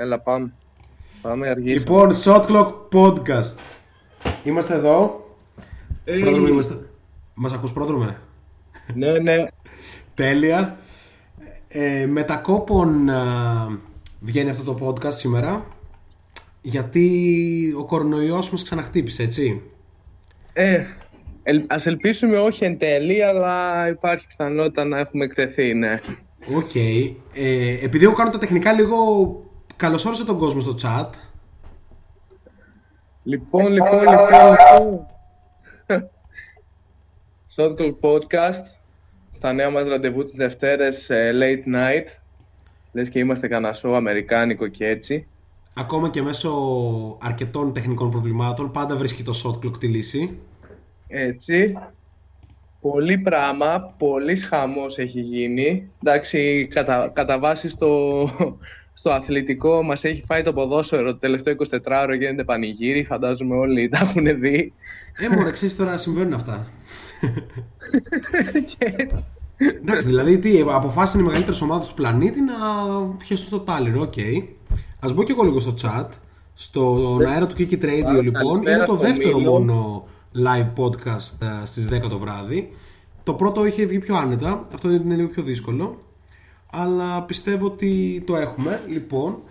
Έλα πάμε. Πάμε αργήσουμε. Λοιπόν, Shot Clock Podcast. Είμαστε εδώ. Ε, Πρόδρομε είμαστε. Μας ακούς πρόδρομε; Ναι, ναι. Τέλεια. Ε, με τα κόπον α, βγαίνει αυτό το podcast σήμερα. Γιατί ο κορονοϊός μας ξαναχτύπησε, έτσι; Ε, ελ, ας ελπίσουμε όχι εν τέλει, αλλά υπάρχει πιθανότητα να έχουμε εκτεθεί, ναι. Οκ. Ε, επειδή εγώ κάνω τα τεχνικά λίγο... Καλωσόρισε τον κόσμο στο chat. Λοιπόν, λοιπόν, λοιπόν, λοιπόν. Shot Clock Podcast, στα νέα μας ραντεβού τις Δευτέρες ε, late night. Λες και είμαστε κανένα show αμερικάνικο και έτσι. Ακόμα και μέσω αρκετών τεχνικών προβλημάτων πάντα βρίσκει το Shot Clock τη λύση. Έτσι. Πολύ πράγμα, πολύ χαμός έχει γίνει. Εντάξει, κατά, κατά βάση στο, στο αθλητικό μας έχει φάει το ποδόσφαιρο το τελευταίο 24ωρο γίνεται πανηγύρι, φαντάζομαι όλοι τα έχουν δει. Ε, μωρέ, ξέρεις τώρα συμβαίνουν αυτά. και έτσι. Εντάξει, δηλαδή τι, αποφάσισαν οι μεγαλύτερες ομάδες του πλανήτη να πιέσουν στο τάλιρο. Οκ. Α μπω και εγώ λίγο στο chat. Στον αέρα του Kiki Radio, λοιπόν. καλησπέρα Είναι το στο δεύτερο Μήλο. μόνο live podcast ε, στις 10 το βράδυ. Το πρώτο είχε βγει πιο άνετα. Αυτό είναι λίγο πιο δύσκολο. Αλλά πιστεύω ότι το έχουμε. Λοιπόν,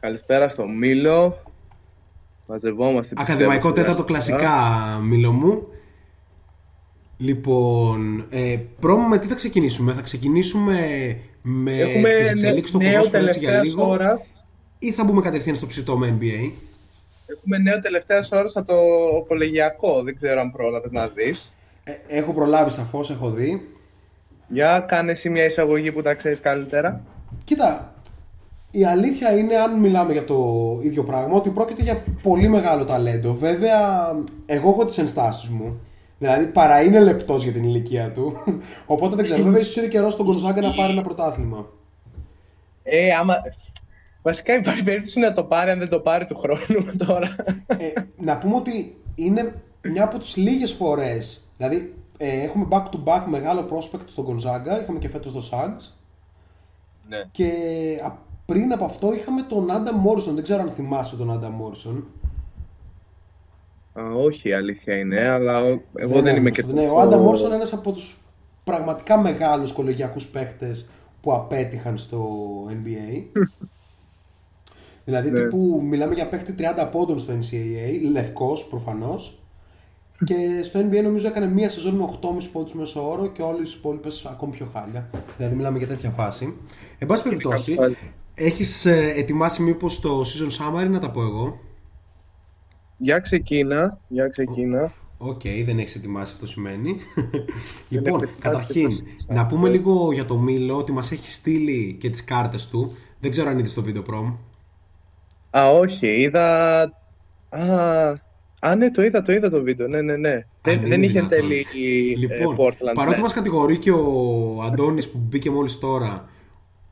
Καλησπέρα στο Μήλο. Μαζευόμαστε. πιστεύω, ακαδημαϊκό τέταρτο κουραστικά. κλασικά, μήλο μου. Λοιπόν, ε, πρόμο με τι θα ξεκινήσουμε; Θα ξεκινήσουμε με Έχουμε τις νε- εξελίξεις στο νέο ποδόσφαιρο έτσι για τελευταίας λίγο. ώρας. Ή θα μπούμε κατευθείαν στο ψητό με NBA. Έχουμε νέο τελευταίας ώρας από το κολεγιακό. Δεν ξέρω αν πρόλαβες να δεις. Ε, έχω προλάβει σαφώς, έχω δει. Για κάνε εσύ μια εισαγωγή που τα ξέρεις καλύτερα. Κοίτα, η αλήθεια είναι, αν μιλάμε για το ίδιο πράγμα, ότι πρόκειται για πολύ μεγάλο ταλέντο. Βέβαια, εγώ έχω τις ενστάσεις μου. Δηλαδή, παρά είναι λεπτός για την ηλικία του. Οπότε δεν ξέρω. Βέβαια, ίσως είναι καιρός στον Γκονζάγκα να πάρει ένα πρωτάθλημα. Ε, άμα... Βασικά υπάρχει περίπτωση να το πάρει αν δεν το πάρει του χρόνου τώρα. Ε, να πούμε ότι είναι μια από τις λίγες φορές δηλαδή ε, έχουμε back to back μεγάλο prospect στον Gonzaga είχαμε και φέτος το Sags ναι. και α, πριν από αυτό είχαμε τον Adam Morrison. Δεν ξέρω αν θυμάσαι τον Adam Morrison. Α, όχι, η αλήθεια είναι, αλλά ο- εγώ δεν, είμαι και Ναι, ο Adam Morrison είναι ένας από τους πραγματικά μεγάλους κολεγιακούς παίχτες που απέτυχαν στο NBA δηλαδή Ναι. τύπου μιλάμε για παίχτη 30 πόντων στο NCAA, λευκός προφανώς και στο NBA νομίζω έκανε μία σεζόν με 8,5 πόντους μέσω όρο και όλες οι υπόλοιπες ακόμη πιο χάλια. Δηλαδή μιλάμε για τέτοια φάση. Εν πάση περιπτώσει, πάλι. έχεις ε, ετοιμάσει μήπως το season summary να τα πω εγώ; Για ξεκίνα, για ξεκίνα. Οκ, δεν έχεις ετοιμάσει αυτό σημαίνει. λοιπόν, έχω ετοιμάσει καταρχήν, και το να season πούμε summary. λίγο για το Μήλο ότι μας έχει στείλει και τις κάρτες του. Δεν ξέρω αν είδες το βίντεο πρόμ. Α, όχι, είδα... Α, α, ναι, το είδα, το είδα το βίντεο, ναι, ναι, ναι. δεν, είναι δεν είχε εν δυνατόν. τέλει Λοιπόν, ε, Portland. παρότι ναι. μας κατηγορεί και ο Αντώνης που μπήκε μόλις τώρα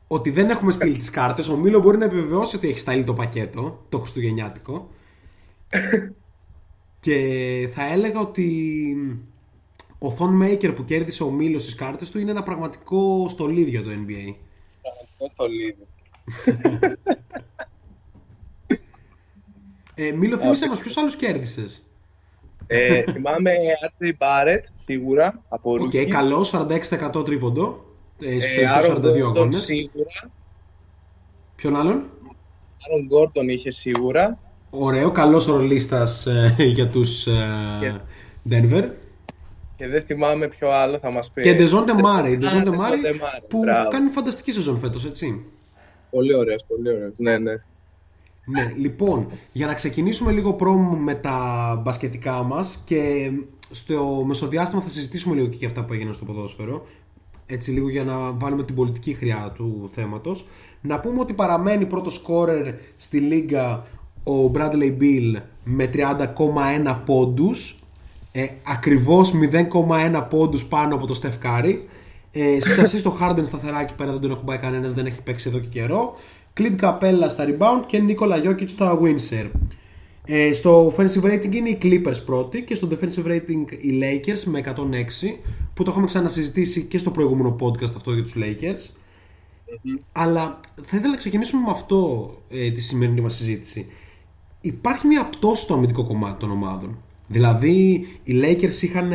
ότι δεν έχουμε στείλει τις κάρτες, ο Μήλο μπορεί να επιβεβαιώσει ότι έχει στείλει το πακέτο, το χριστουγεννιάτικο. και θα έλεγα ότι ο Thon Maker που κέρδισε ο Μίλος στις κάρτες του είναι ένα πραγματικό στολίδι για το NBA. Αυτό το λίγο. Ε, Μίλο, θύμισε μας ποιους άλλους κέρδισες. Ε, θυμάμαι RJ Barrett, σίγουρα, από OK, rookie. καλό, 46% τρίποντο. Ε, στους Ε, τελευταίους Aaron 42 Gordon αγώνες. Σίγουρα. Ποιον άλλον; Aaron Gordon είχε σίγουρα. Ωραίο, καλός ρολίστας ε, για τους ε, Denver. Και δεν θυμάμαι ποιο άλλο θα μας πει. Και Ντεζόντε Μάρι. Α, Ντεζόντε Dejounte Μάρι Murray, που μπράβο. κάνει φανταστική σεζόν φέτος, έτσι. Πολύ ωραίος, πολύ ωραίος. Ναι, ναι. Ναι, λοιπόν, για να ξεκινήσουμε λίγο πρόμο με τα μπασκετικά μας και στο μεσοδιάστημα θα συζητήσουμε λίγο και για αυτά που έγιναν στο ποδόσφαιρο. Έτσι λίγο για να βάλουμε την πολιτική χρειά του θέματος. Να πούμε ότι παραμένει πρώτος σκόρερ στη λίγα ο Bradley Bill με 30,1 πόντους. Ε, ακριβώς 0,1 πόντους πάνω από το Steph Curry. Ε, Στις ασίστ το Harden σταθερά εκεί πέρα δεν τον ακουμπάει κανένας, δεν έχει παίξει εδώ και καιρό. Clint Capella στα rebound και Νίκολα Jokic στα Windsor. Ε, στο offensive rating είναι οι Clippers πρώτοι και στο defensive rating οι Lakers με 106 που το έχουμε ξανασυζητήσει και στο προηγούμενο podcast αυτό για τους Lakers. Αλλά θα ήθελα να ξεκινήσουμε με αυτό ε, τη σημερινή μας συζήτηση. Υπάρχει μια πτώση στο αμυντικό κομμάτι των ομάδων. Δηλαδή οι Lakers είχαν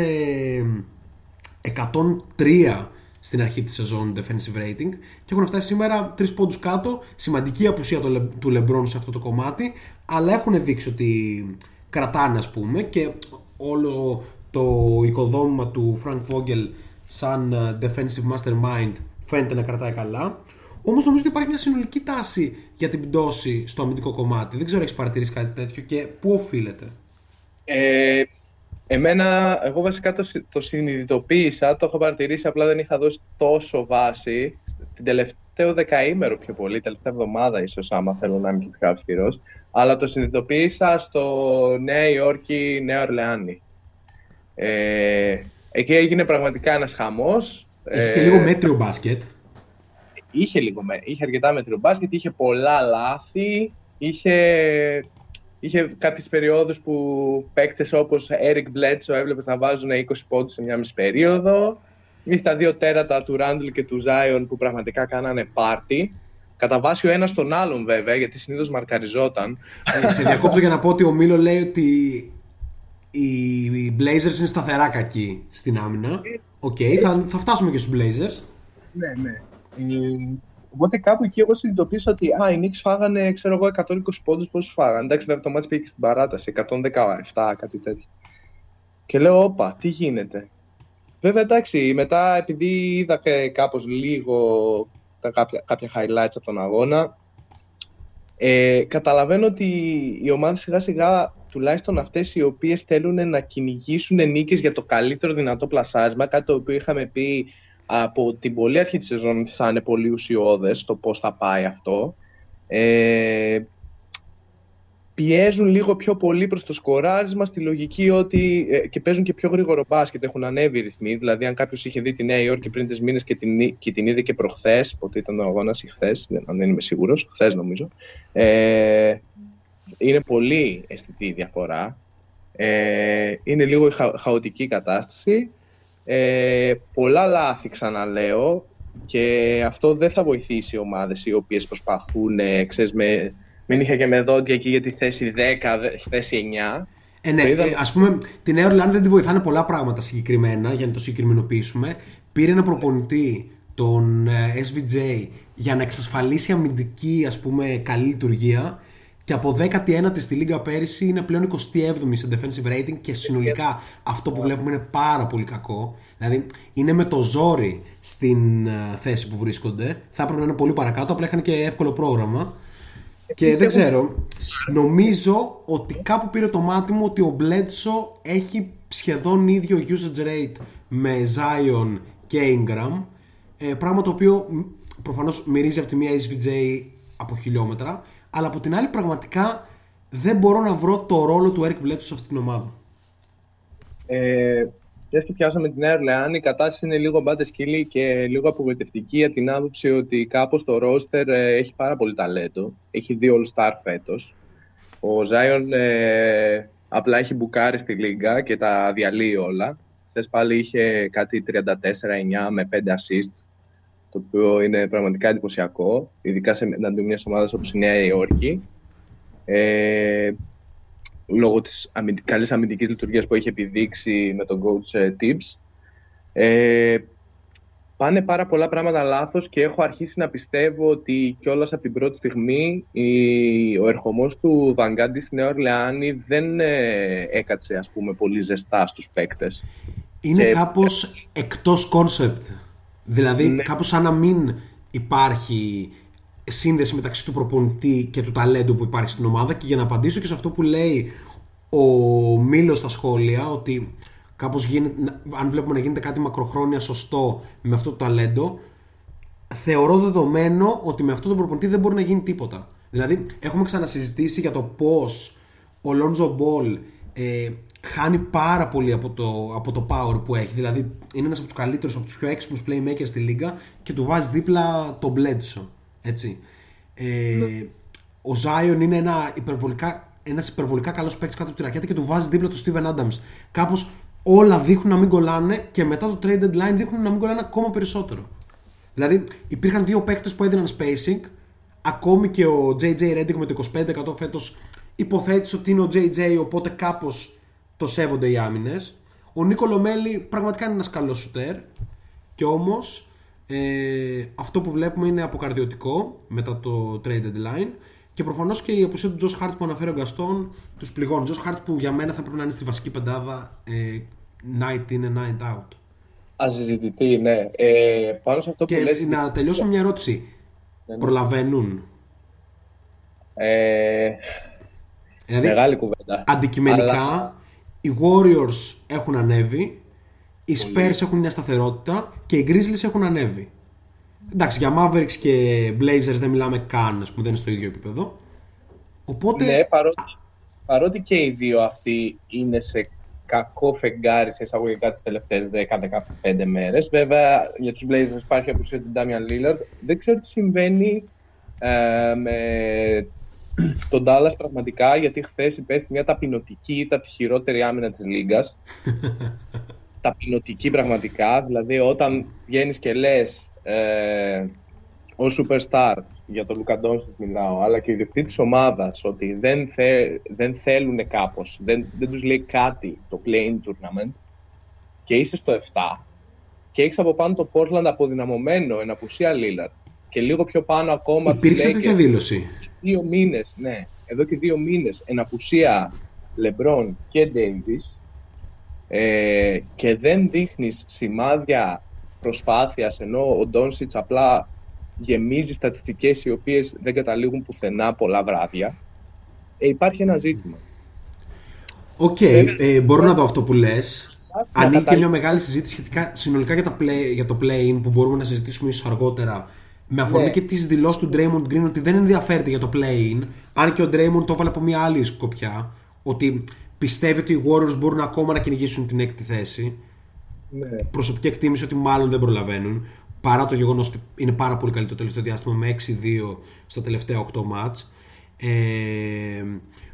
103 στην αρχή της σεζόν defensive rating και έχουν φτάσει σήμερα 3 πόντους κάτω, σημαντική απουσία του LeBron σε αυτό το κομμάτι, αλλά έχουν δείξει ότι κρατάνε ας πούμε και όλο το οικοδόμημα του Frank Vogel σαν ε, defensive mastermind φαίνεται να κρατάει καλά. Όμως νομίζω ότι υπάρχει μια συνολική τάση για την πτώση στο αμυντικό κομμάτι. Δεν ξέρω, έχεις παρατηρήσει κάτι τέτοιο και πού οφείλεται; Ε, εμένα, εγώ βασικά το, το συνειδητοποίησα, το έχω παρατηρήσει, απλά δεν είχα δώσει τόσο βάση. Την τελευταίο δεκαήμερο πιο πολύ, τελευταία εβδομάδα ίσως, άμα θέλω να είμαι και πιο αυστηρός. Αλλά το συνειδητοποίησα στο Νέα Υόρκη, Νέα Ορλεάνη. Ε, εκεί έγινε πραγματικά ένας χαμός. Είχε και λίγο μέτριο μπάσκετ είχε, λίγο, είχε αρκετά μέτριο μπάσκετ, είχε πολλά λάθη, είχε, είχε κάποιες περιόδους που παίκτες όπως Eric Bledsoe έβλεπες να βάζουν 20 πόντους σε μια μισή περίοδο. Είχε τα δύο τέρατα του Randall και του Zion που πραγματικά κάνανε πάρτι. Κατά βάση ο ένας τον άλλον βέβαια, γιατί συνήθως μαρκαριζόταν. Ε, σε διακόπτω για να πω ότι ο Μίλο λέει ότι οι Blazers είναι σταθερά κακοί στην άμυνα. OK, okay, θα, θα φτάσουμε και στους Blazers. Ναι, ναι. Ε, οπότε κάπου εκεί εγώ συνειδητοποίησα ότι α, οι Knicks φάγανε, ξέρω εγώ, 120 πόντους, πόσους φάγανε. Εντάξει, βέβαια το ματς πήγε στην παράταση, 117, κάτι τέτοιο. Και λέω, όπα, τι γίνεται. Βέβαια, εντάξει, μετά επειδή είδα κάπως λίγο τα κάποια, κάποια highlights από τον αγώνα, ε, καταλαβαίνω ότι οι ομάδες σιγά σιγά, τουλάχιστον αυτές οι οποίες θέλουν να κυνηγήσουν νίκες για το καλύτερο δυνατό πλασάσμα, κάτι το οποίο είχαμε πει από την πολύ αρχή της σεζόν θα είναι πολύ ουσιώδες το πώς θα πάει αυτό. Ε, πιέζουν λίγο πιο πολύ προς το σκοράρισμα στη λογική ότι ε, και παίζουν και πιο γρήγορο μπάσκετ, έχουν ανέβει οι ρυθμοί. Δηλαδή, αν κάποιος είχε δει τη Νέα Υόρκη πριν τις μήνες και την, και την είδε και προχθές, πότε ήταν ο αγώνας ή χθες, αν δεν είμαι σίγουρος, χθες νομίζω, ε, είναι πολύ αισθητή η διαφορά. Ε, είναι λίγο χα, χαοτική κατάσταση. Ε, πολλά λάθη ξαναλέω και αυτό δεν θα βοηθήσει ομάδες οι οποίες προσπαθούν, ε, ξέρεις, με, μην είχα και με δόντια εκεί για τη θέση 10, θέση 9. Ε, ναι, ε, ας πούμε, την Νέα Ορλάνη δεν τη βοηθάνε πολλά πράγματα συγκεκριμένα για να το συγκεκριμενοποιήσουμε. Πήρε ένα προπονητή, τον ε, SVJ, για να εξασφαλίσει αμυντική ας πούμε, καλή λειτουργία και από 19η στη Λίγκα πέρυσι είναι πλέον 27η σε defensive rating και συνολικά αυτό που βλέπουμε είναι πάρα πολύ κακό. Δηλαδή είναι με το ζόρι στην ε, θέση που βρίσκονται. Θα έπρεπε να είναι πολύ παρακάτω, απλά είχαν και εύκολο πρόγραμμα. Και δεν ξέρω, νομίζω ότι κάπου πήρε το μάτι μου ότι ο Μπλέτσο έχει σχεδόν ίδιο usage rate με Zion και Ingram. Ε, πράγμα το οποίο προφανώς μυρίζει από τη μία SVJ από χιλιόμετρα αλλά από την άλλη πραγματικά δεν μπορώ να βρω το ρόλο του Eric Bledsoe σε αυτή την ομάδα. Ε, και πιάσαμε την Νέα Ορλεάνη, η κατάσταση είναι λίγο μπάντε σκύλι και λίγο απογοητευτική για την άποψη ότι κάπως το ρόστερ ε, έχει πάρα πολύ ταλέντο. Έχει δύο All-Star φέτος. Ο Ζάιον ε, απλά έχει μπουκάρει στη Λίγκα και τα διαλύει όλα. Χθες πάλι είχε κάτι 34-9 με 5 assist το οποίο είναι πραγματικά εντυπωσιακό, ειδικά σε εναντίον μιας ομάδας όπως η Νέα Υόρκη. Ε, λόγω της αμυντικής, καλής αμυντικής λειτουργίας που έχει επιδείξει με τον coach ε, Tibbs. Ε, πάνε πάρα πολλά πράγματα λάθος και έχω αρχίσει να πιστεύω ότι κιόλας από την πρώτη στιγμή η, ο ερχομός του Βαγκάντη στη Νέα Ορλεάνη δεν ε, έκατσε ας πούμε πολύ ζεστά στους παίκτες. Είναι και... κάπως εκτός κόνσεπτ Δηλαδή, ναι. κάπως σαν να μην υπάρχει σύνδεση μεταξύ του προπονητή και του ταλέντου που υπάρχει στην ομάδα. Και για να απαντήσω και σε αυτό που λέει ο Μίλος στα σχόλια, ότι κάπως γίνεται, αν βλέπουμε να γίνεται κάτι μακροχρόνια σωστό με αυτό το ταλέντο, θεωρώ δεδομένο ότι με αυτό το προπονητή δεν μπορεί να γίνει τίποτα. Δηλαδή, έχουμε ξανασυζητήσει για το πώς ο Lonzo Ball ε, χάνει πάρα πολύ από το, από το power που έχει. Δηλαδή είναι ένας από τους καλύτερους, από τους πιο έξυπνους playmakers στη λίγκα και του βάζει δίπλα τον Bledsoe. Έτσι. Ε, Ο Zion είναι ένα υπερβολικά ένας υπερβολικά καλός παίκτης κάτω από τη ρακέτα και του βάζει δίπλα τον Steven Adams. Κάπως όλα δείχνουν να μην κολλάνε και μετά το trade deadline δείχνουν να μην κολλάνε ακόμα περισσότερο. Δηλαδή υπήρχαν δύο παίκτες που έδιναν spacing. Ακόμη και ο JJ Redick με το 25% φέτος υποθέτει ότι είναι ο JJ, οπότε κάπως το σέβονται οι άμυνες. Ο Νίκο Λομέλη πραγματικά είναι ένας καλός σουτέρ. Και όμως ε, αυτό που βλέπουμε είναι αποκαρδιωτικό μετά το trade deadline. Και προφανώς και η απουσία του Τζο Χάρτ που αναφέρει ο Γκαστόν τους πληγώνει. Τζο Χάρτ που για μένα θα πρέπει να είναι στη βασική πεντάδα ε, night in and night out. Αζητητή, ναι. Ε, πάνω σε αυτό και που λες... να τελειώσω μια ερώτηση. Ναι, ναι. Προλαβαίνουν; Ε, δηλαδή, μεγάλη κουβέντα. Αντικειμενικά, Αλλά... οι Warriors έχουν ανέβει, οι Spurs έχουν μια σταθερότητα και οι Grizzlies έχουν ανέβει. Εντάξει, για Mavericks και Blazers δεν μιλάμε καν, που δεν είναι στο ίδιο επίπεδο. Οπότε... Ναι, παρότι, παρότι και οι δύο αυτοί είναι σε κακό φεγγάρι σε εισαγωγικά τις τελευταίες 10-15 μέρες. Βέβαια, για τους Blazers υπάρχει απουσία του Damian Lillard. Δεν ξέρω τι συμβαίνει ε, με τον Dallas πραγματικά, γιατί χθες υπέστη μια ταπεινωτική, ήταν τη χειρότερη άμυνα της Λίγκας. ταπεινωτική πραγματικά. Δηλαδή, όταν βγαίνεις και λες ε, ω superstar για τον Λουκα μιλάω, αλλά και ο ιδιοκτήτη ομάδας ότι δεν, θε, δεν θέλουν κάπως, δεν, δεν τους λέει κάτι το playing tournament και είσαι στο 7 και έχεις από πάνω το Portland αποδυναμωμένο εν απουσία Lillard και λίγο πιο πάνω ακόμα. Υπήρξε τέτοια δήλωση. Δύο μήνες, ναι, εδώ και δύο μήνες εν απουσία LeBron και Davis ε, και δεν δείχνεις σημάδια προσπάθειας ενώ ο Ντόνσιτς απλά γεμίζει στατιστικές οι οποίες δεν καταλήγουν πουθενά πολλά βράδια, ε, υπάρχει ένα ζήτημα. OK, okay, ε, μπορώ να δω αυτό που λες. Ανοίγει και μια μεγάλη συζήτηση σχετικά συνολικά για, play, για το play-in που μπορούμε να συζητήσουμε ίσως αργότερα. Με αφορμή ναι. και τις δηλώσεις του Draymond Green ότι δεν ενδιαφέρεται για το play-in. Αν και ο Draymond το έβαλε από μια άλλη σκοπιά. Ότι πιστεύει ότι οι Warriors μπορούν ακόμα να κυνηγήσουν την έκτη θέση. Ναι. Προσωπική εκτίμηση ότι μάλλον δεν προλαβαίνουν. Παρά το γεγονός ότι είναι πάρα πολύ καλή το τελευταίο διάστημα με 6-2 στα τελευταία 8 ματς. Ε,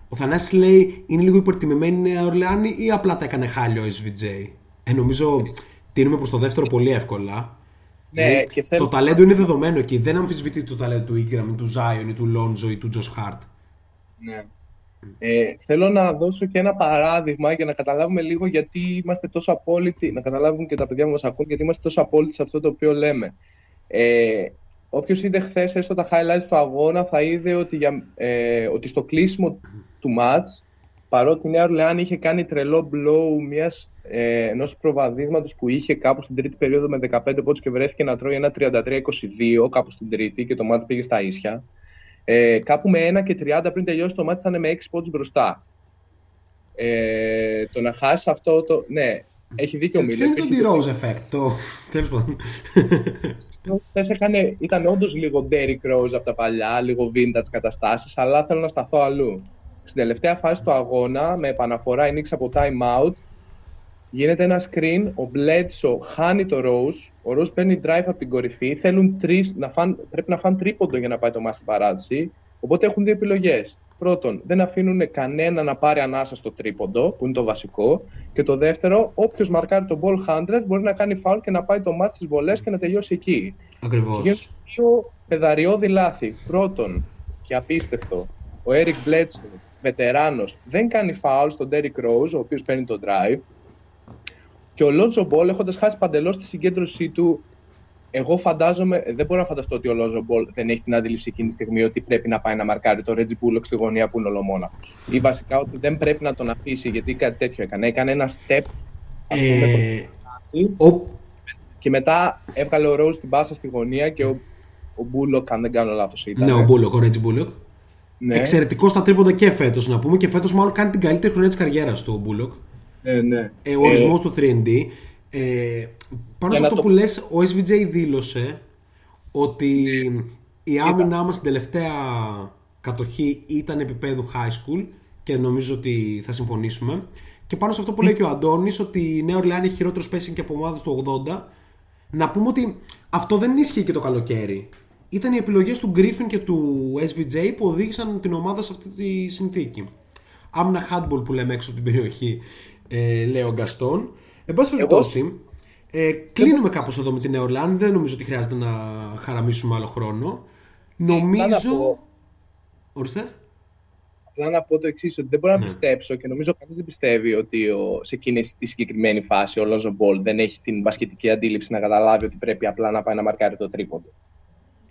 ο Θανάσης λέει είναι λίγο υπερτιμημένη η Νέα Ορλεάνη ή απλά τα έκανε χάλιο ο SVJ. Ε, νομίζω τίνουμε προς το δεύτερο πολύ εύκολα. Ναι, δηλαδή, και θέλω... Το ταλέντο είναι δεδομένο εκεί. Δεν αμφισβητεί το ταλέντο του Ingram, του Zion ή του Lonzo ή του Josh Hart. Ναι. Ε, θέλω να δώσω και ένα παράδειγμα για να καταλάβουμε λίγο γιατί είμαστε τόσο απόλυτοι, να καταλάβουν και τα παιδιά που μας ακούν γιατί είμαστε τόσο απόλυτοι σε αυτό το οποίο λέμε. Ε, Όποιος είδε χθες έστω τα highlights του αγώνα θα είδε ότι, για, ε, ότι στο κλείσιμο του match παρότι η Νέα Ορλεάνη είχε κάνει τρελό blow μιας, ε, ενός προβαδίσματος που είχε κάπου στην τρίτη περίοδο με 15 πόντους και βρέθηκε να τρώει ένα 33-22 κάπου στην τρίτη και το match πήγε στα ίσια. Ε, κάπου με 1 και 30 πριν τελειώσει το μάτι θα είναι με 6 πόντους μπροστά. Ε, το να χάσεις αυτό το. Ναι, έχει δίκιο ο Μίλερ. Ποιο είναι το D-Rose effect, το. Τέλος πάντων. ήταν όντως λίγο Derrick Rose από τα παλιά, λίγο vintage καταστάσεις, αλλά θέλω να σταθώ αλλού. Στην τελευταία φάση του αγώνα, με επαναφορά η από time out, Γίνεται ένα screen, ο Bledsoe χάνει το Rose, ο Rose παίρνει drive από την κορυφή, θέλουν τρεις, να φαν, πρέπει να φάνε τρίποντο για να πάει το μάτι στην παράτηση, οπότε έχουν δύο επιλογές. Πρώτον, δεν αφήνουν κανένα να πάρει ανάσα στο τρίποντο, που είναι το βασικό. Και το δεύτερο, όποιος μαρκάρει τον ball handler μπορεί να κάνει foul και να πάει το ματς στις βολές και να τελειώσει εκεί. Ακριβώς. Γίνονται δύο παιδαριώδη λάθη. Πρώτον, και απίστευτο, ο Eric Bledsoe, βετεράνος, δεν κάνει foul στον Derrick Rose, ο οποίος παίρνει το drive. Και ο Λόντζο Μπολ, έχοντας χάσει παντελώς τη συγκέντρωσή του, εγώ φαντάζομαι, δεν μπορώ να φανταστώ ότι ο Λόντζο Μπολ δεν έχει την αντίληψη εκείνη τη στιγμή ότι πρέπει να πάει να μαρκάρει το Ρέτζι Μπούλοκ στη γωνία που είναι ολομόναχος. Ή βασικά ότι δεν πρέπει να τον αφήσει γιατί κάτι τέτοιο έκανε. Έκανε ένα step. Ε, ο... Και μετά έβγαλε ο Ρόζ την πάσα στη γωνία και ο, ο Μπούλοκ, αν δεν κάνω λάθος, ήταν. Ναι, ο Μπούλοκ, ο Ρέτζι Μπούλοκ. Ναι. Εξαιρετικό στα τρίποντα και φέτος να πούμε. Και φέτος μάλλον κάνει την καλύτερη χρονιά της καριέρας του ο Μπούλοκ. Ε, ναι. ε, ο ορισμός ε, του 3&D. Ε, πάνω σε αυτό το... που λες, ο SVG δήλωσε ότι η άμυνά μας στην τελευταία κατοχή ήταν επιπέδου high school και νομίζω ότι θα συμφωνήσουμε. Και πάνω σε αυτό που λέει και ο Αντώνης ότι η Νέα Ορλεάνη έχει χειρότερος spacing και από ομάδες του 80 να πούμε ότι αυτό δεν ίσχυε και το καλοκαίρι. Ήταν οι επιλογές του Griffin και του SVJ που οδήγησαν την ομάδα σε αυτή τη συνθήκη. άμυνα handball που λέμε έξω από την περιοχή, ε, λέει ο Γκαστόν. Εν πάση περιπτώσει, ε, κλείνουμε κάπως εδώ με την Νεορλάνη. Δεν νομίζω ότι χρειάζεται να χαραμίσουμε άλλο χρόνο. Νομίζω. Ορίστε. Απλά να πω το εξής, ότι δεν μπορώ να ναι. πιστέψω και νομίζω κανείς δεν πιστεύει ότι ο, σε εκείνη τη συγκεκριμένη φάση ο Λόντζο Μπολ δεν έχει την μπασκετική αντίληψη να καταλάβει ότι πρέπει απλά να πάει να μαρκάρει το τρίποντο.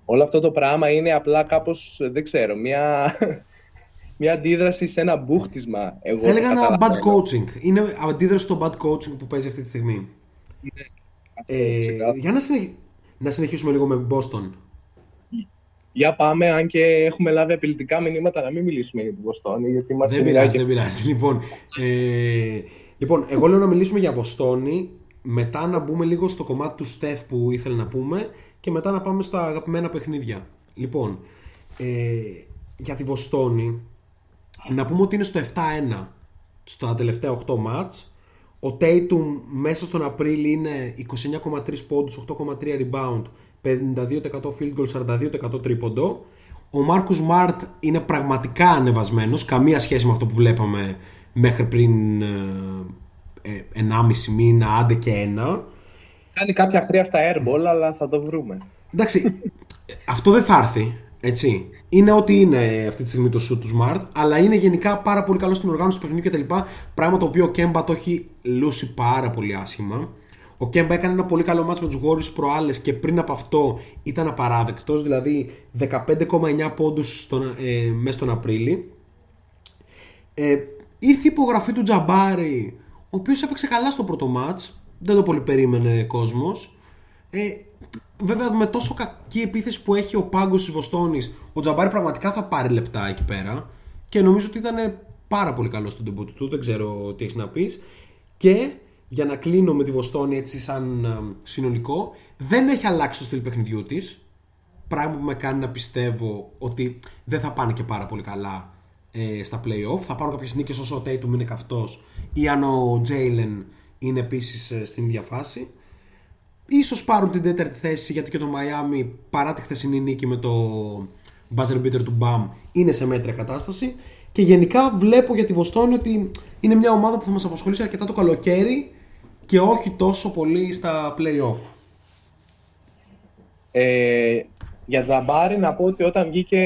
Όλο αυτό το πράγμα είναι απλά κάπως, δεν ξέρω, μια, μια αντίδραση σε ένα μπούχτισμα. Εγώ Θα έλεγα ένα bad coaching. Είναι αντίδραση στο bad coaching που παίζει αυτή τη στιγμή. Ναι, ε, για να, να συνεχίσουμε λίγο με Boston. Για πάμε, αν και έχουμε λάβει απειλητικά μηνύματα να μην μιλήσουμε για την Βοστόνη. Γιατί μας δεν πειράζει, δεν πειράζει. Λοιπόν, ε, λοιπόν, εγώ λέω να μιλήσουμε για Βοστόνη, μετά να μπούμε λίγο στο κομμάτι του Στεφ που ήθελε να πούμε και μετά να πάμε στα αγαπημένα παιχνίδια. Λοιπόν, ε, για τη Βοστόνη, να πούμε ότι είναι στο 7-1 στα τελευταία 8 μάτς. Ο Tatum μέσα στον Απρίλιο είναι 29,3 πόντους, 8,3 rebound, 52% field goal, 42% τρίποντο. Ο Μάρκους Μάρτ είναι πραγματικά ανεβασμένος, καμία σχέση με αυτό που βλέπαμε μέχρι πριν ε, ε, 1,5 μήνα, άντε και ένα. Κάνει κάποια χρειά στα airball, αλλά θα το βρούμε. Εντάξει, αυτό δεν θα έρθει, έτσι. Είναι ό,τι είναι αυτή τη στιγμή το shoot του Smart, αλλά είναι γενικά πάρα πολύ καλό στην οργάνωση του παιχνιδιού κτλ. Πράγμα το οποίο ο Κέμπα το έχει λούσει πάρα πολύ άσχημα. Ο Κέμπα έκανε ένα πολύ καλό μάτσο με τους Warriors προάλλες και πριν από αυτό ήταν απαράδεκτος, δηλαδή 15,9 πόντους ε, μέσα στον Απρίλη. Ε, ήρθε η υπογραφή του Τζαμπάρη, ο οποίος έπαιξε καλά στο πρώτο μάτς, δεν το πολύ περίμενε κόσμος. Ε, βέβαια με τόσο κακή επίθεση που έχει ο πάγκος της Βοστόνης, ο Τζαμπάρη πραγματικά θα πάρει λεπτά εκεί πέρα και νομίζω ότι ήταν πάρα πολύ καλό στον τεμπούτο του, δεν ξέρω τι έχεις να πεις. Και για να κλείνω με τη Βοστόνη έτσι σαν ε, συνολικό, δεν έχει αλλάξει το στυλ παιχνιδιού της. Πράγμα που με κάνει να πιστεύω ότι δεν θα πάνε και πάρα πολύ καλά ε, στα playoff. Θα πάρουν κάποιες νίκες όσο ο Tatum είναι καυτός ή αν ο Jalen είναι επίσης ε, στην ίδια φάση. Ίσως πάρουν την τέταρτη θέση γιατί και το Miami παρά τη χθεσινή νίκη με το buzzer beater του Μπαμ είναι σε μέτρια κατάσταση. Και γενικά βλέπω για τη Βοστόνη ότι είναι μια ομάδα που θα μας απασχολήσει αρκετά το καλοκαίρι και όχι τόσο πολύ στα play-off. Ε, για Τζαμπάρι να πω ότι όταν βγήκε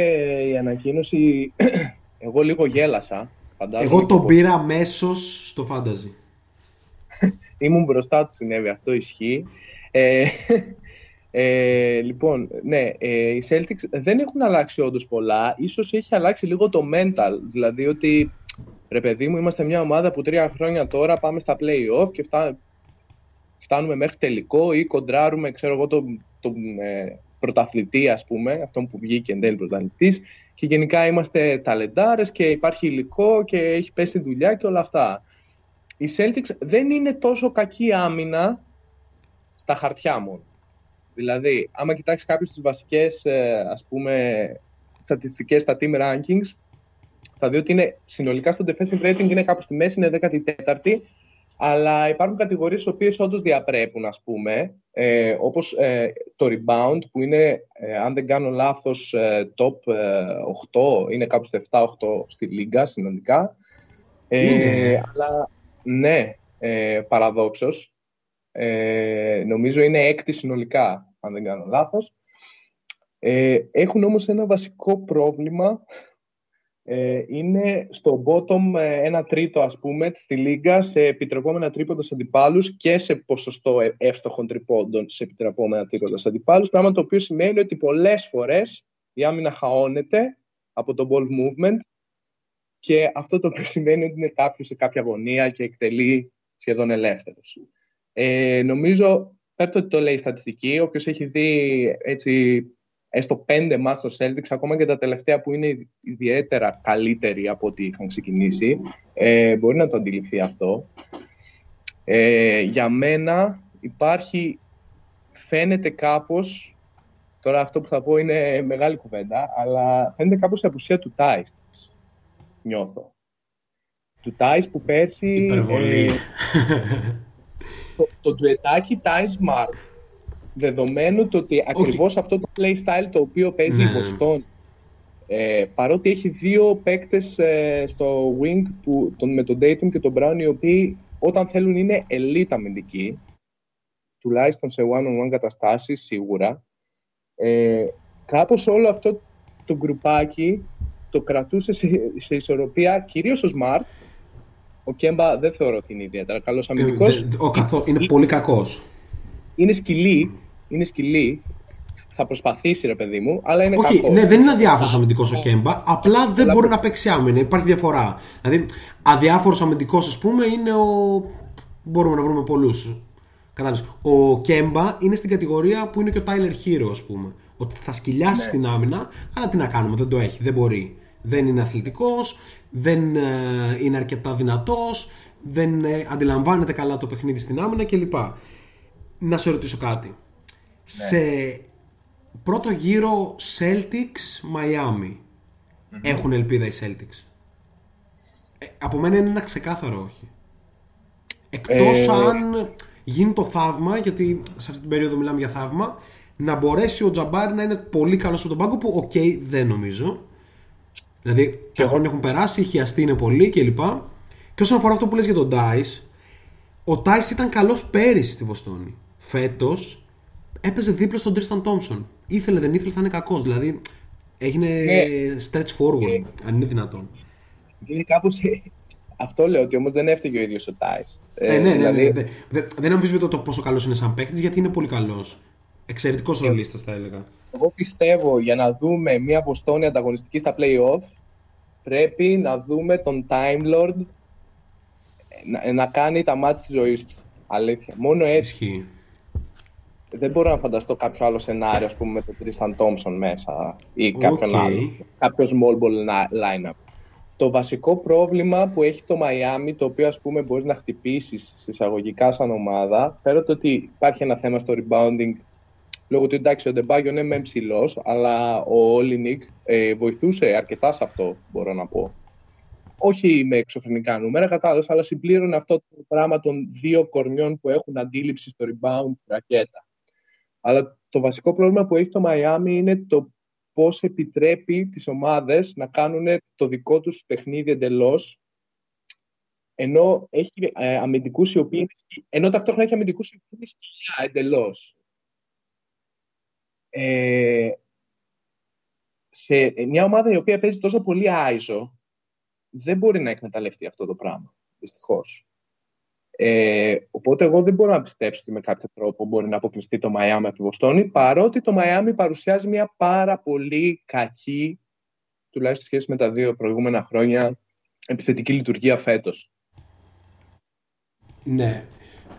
η ανακοίνωση εγώ λίγο γέλασα. Εγώ τον πήρα αμέσως στο φάνταζι. Ήμουν μπροστά του συνέβη, αυτό ισχύει. Ε, ε, λοιπόν, ναι, ε, οι Celtics δεν έχουν αλλάξει όντως πολλά. Ίσως έχει αλλάξει λίγο το mental. Δηλαδή ότι, ρε παιδί μου, είμαστε μια ομάδα που τρία χρόνια τώρα πάμε στα play-off και φτά, φτάνουμε μέχρι τελικό ή κοντράρουμε, ξέρω εγώ, τον, τον ε, πρωταθλητή, ας πούμε, αυτόν που βγήκε εν τέλει πρωταθλητής και γενικά είμαστε ταλεντάρες και υπάρχει υλικό και έχει πέσει δουλειά και όλα αυτά. Οι Celtics δεν είναι τόσο κακή άμυνα στα χαρτιά μόνο. Δηλαδή, άμα κοιτάξεις κάποιες τις βασικές ε, ας πούμε στατιστικές στα team rankings, θα δει ότι είναι συνολικά στο defensive rating είναι κάπου στη μέση, είναι 14η, αλλά υπάρχουν κατηγορίες οι οποίες όντως διαπρέπουν, ας πούμε, ε, όπως ε, το rebound, που είναι, ε, αν δεν κάνω λάθος, ε, top 8, είναι κάπου στο 7-8 στη λίγα συνολικά. αλλά, ναι, παραδόξως. νομίζω είναι έκτη συνολικά, αν δεν κάνω λάθος. έχουν όμως ένα βασικό πρόβλημα ε, είναι στο bottom ε, ένα τρίτο ας πούμε στη λίγα σε επιτρεπόμενα τρίποντα σε αντιπάλους και σε ποσοστό ε, εύστοχων τριπώντων σε επιτρεπόμενα τρίποντα σε αντιπάλους πράγμα το οποίο σημαίνει ότι πολλές φορές η άμυνα χαώνεται από το ball movement και αυτό το οποίο σημαίνει ότι είναι κάποιος σε κάποια γωνία και εκτελεί σχεδόν ελεύθερος. Ε, νομίζω, πέρα ότι το λέει η στατιστική, όποιος έχει δει έτσι έστω πέντε μας στο Celtics, ακόμα και τα τελευταία που είναι ιδιαίτερα καλύτεροι από ό,τι είχαν ξεκινήσει, ε, μπορεί να το αντιληφθεί αυτό. Ε, για μένα υπάρχει, φαίνεται κάπως, τώρα αυτό που θα πω είναι μεγάλη κουβέντα, αλλά φαίνεται κάπως η απουσία του Τάις, νιώθω. Του Τάις που πέρσι... Υπερβολή. Ε, το, το ντουετάκι Τάις Μάρτ δεδομένου το ότι ακριβώς αυτό το playstyle το οποίο παίζει η Βοστόν Ε, παρότι έχει δύο παίκτες ε, στο wing που, τον, με τον Dayton και τον Brown οι οποίοι όταν θέλουν είναι elite αμυντικοί τουλάχιστον σε one-on-one καταστάσεις σίγουρα ε, κάπως όλο αυτό το γκρουπάκι το κρατούσε σε, σε ισορροπία κυρίως ο Smart ο Κέμπα δεν θεωρώ ότι είναι ιδιαίτερα καλός Ε, αμυντικός δε- ο καθό- είναι πολύ κακός. είναι σκυλή, είναι σκυλή θα προσπαθήσει ρε παιδί μου αλλά είναι Όχι, κακός. ναι, δεν είναι αδιάφορος αμυντικός ο Κέμπα, απλά δεν Αλλά- μπορεί να παίξει άμυνα. Υπάρχει διαφορά. Δηλαδή, αδιάφορος αμυντικός, ας πούμε, είναι ο. Μπορούμε να βρούμε πολλούς. Κατάλαβες. Ο Κέμπα είναι στην κατηγορία που είναι και ο Τάιλερ Χίρο, ας πούμε. Ότι θα σκυλιάσει στην άμυνα, αλλά τι να κάνουμε, δεν το έχει, δεν μπορεί. Δεν είναι αθλητικός, δεν ε, είναι αρκετά δυνατός, δεν ε, αντιλαμβάνεται καλά το παιχνίδι στην άμυνα κλπ. Να σε ρωτήσω κάτι. Σε πρώτο γύρο Celtics Miami έχουν ελπίδα οι Celtics; Ε, από μένα είναι ένα ξεκάθαρο όχι. Εκτός Ε, αν γίνει το θαύμα, γιατί σε αυτή την περίοδο μιλάμε για θαύμα, να μπορέσει ο Τζαμπάρι να είναι πολύ καλός από τον πάγκο που οκ δεν νομίζω. Δηλαδή τα χρόνια έχουν περάσει, οι χιαστοί είναι πολλοί κλπ. Και όσον αφορά αυτό που λες για τον Theis, ο Τάις ήταν καλός πέρυσι στη Βοστόνη. Φέτος έπαιζε δίπλα στον Τρίσταν Τόμψον. Ήθελε, δεν ήθελε, θα είναι κακός. Δηλαδή έγινε Ναι. stretch forward, αν είναι δυνατόν. Είναι κάπως... Αυτό λέω ότι όμως δεν έφταιγε ο ίδιος ο Τάις. Ε, ναι, ναι, ναι, δηλαδή, ναι, ναι. Δε- δεν αμφισβητώ το πόσο καλός είναι σαν παίκτης, γιατί είναι πολύ καλός. Εξαιρετικός ρολίστας θα έλεγα. Εγώ πιστεύω για να δούμε μια Βοστόνη ανταγωνιστική στα play-off πρέπει να δούμε τον Time Lord να, να κάνει τα μάτια της ζωής του. Αλήθεια. Μόνο έτσι. Ισχύει. Δεν μπορώ να φανταστώ κάποιο άλλο σενάριο, ας πούμε, με τον Tristan Thompson μέσα ή κάποιον Οκ. άλλο. Κάποιο small ball na- lineup. Το βασικό πρόβλημα που έχει το Miami, το οποίο ας πούμε μπορείς να χτυπήσεις σε εισαγωγικά σαν ομάδα, πέρα το ότι υπάρχει ένα θέμα στο rebounding, λόγω του εντάξει ο Ντεμπάγιο είναι μεν ψηλός, αλλά ο Όλινικ ε, βοηθούσε αρκετά σε αυτό, μπορώ να πω. Όχι με εξωφρενικά νούμερα, κατάλαβες, αλλά συμπλήρωνε αυτό το πράγμα των δύο κορμιών που έχουν αντίληψη στο rebound στη ρακέτα. Αλλά το βασικό πρόβλημα που έχει το Miami είναι το πώς επιτρέπει τις ομάδες να κάνουν το δικό τους παιχνίδι εντελώς ενώ έχει ε, αμυντικούς οι οποίοι είναι σκι- ενώ ταυτόχρονα έχει αμυντικούς οι οποίοι είναι σκυλιά εντελώς. Ε, σε μια ομάδα η οποία παίζει τόσο πολύ άιζο δεν μπορεί να εκμεταλλευτεί αυτό το πράγμα, δυστυχώς. Ε, οπότε εγώ δεν μπορώ να πιστέψω ότι με κάποιο τρόπο μπορεί να αποκλειστεί το Μαϊάμι από τη Βοστόνη, παρότι το Μαϊάμι παρουσιάζει μια πάρα πολύ κακή, τουλάχιστον σχέση με τα δύο προηγούμενα χρόνια, επιθετική λειτουργία φέτος. Ναι.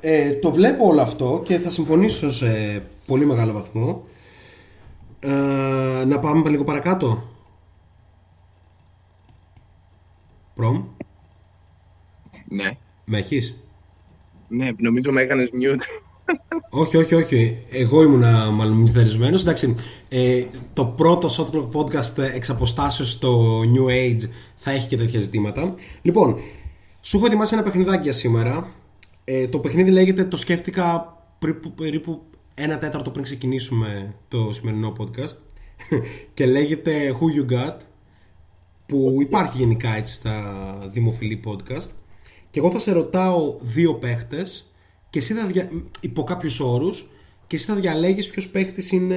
Ε, το βλέπω όλο αυτό και θα συμφωνήσω σε πολύ μεγάλο βαθμό. Ε, να πάμε λίγο παρακάτω. Προμ, Ναι. με έχεις; Ναι, νομίζω με έκανες mute. Όχι, όχι, όχι. Εγώ ήμουνα μάλλον μυθερισμένος. Εντάξει, ε, το πρώτο Shot Clock Podcast ε, εξ αποστάσεως στο New Age θα έχει και τέτοια ζητήματα. Λοιπόν, σου έχω ετοιμάσει ένα παιχνιδάκι για σήμερα. Ε, το παιχνίδι λέγεται, το σκέφτηκα περίπου, περίπου ένα τέταρτο πριν ξεκινήσουμε το σημερινό podcast και λέγεται Who You Got που υπάρχει γενικά έτσι στα δημοφιλή podcast και εγώ θα σε ρωτάω δύο παίχτες και εσύ θα δια... υπό κάποιους όρους και εσύ θα διαλέγεις ποιος παίχτης είναι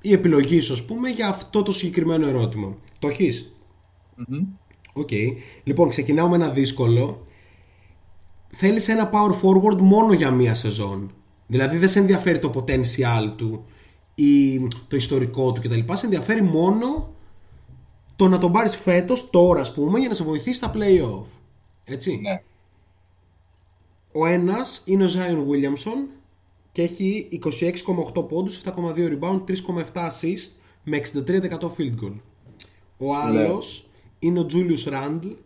η επιλογή σου ας πούμε για αυτό το συγκεκριμένο ερώτημα. Το έχεις; Οκ. Λοιπόν, ξεκινάω με ένα δύσκολο. Θέλεις ένα power forward μόνο για μία σεζόν; Δηλαδή δεν σε ενδιαφέρει το potential του ή το ιστορικό του κτλ. Σε ενδιαφέρει μόνο το να τον πάρεις φέτος, τώρα ας πούμε, για να σε βοηθήσει στα play-off. Έτσι. Ναι. Ο ένας είναι ο Zion Williamson και έχει 26,8 πόντους, 7,2 rebound, 3,7 assist με 63% field goal. Ο άλλος είναι ο Julius Randle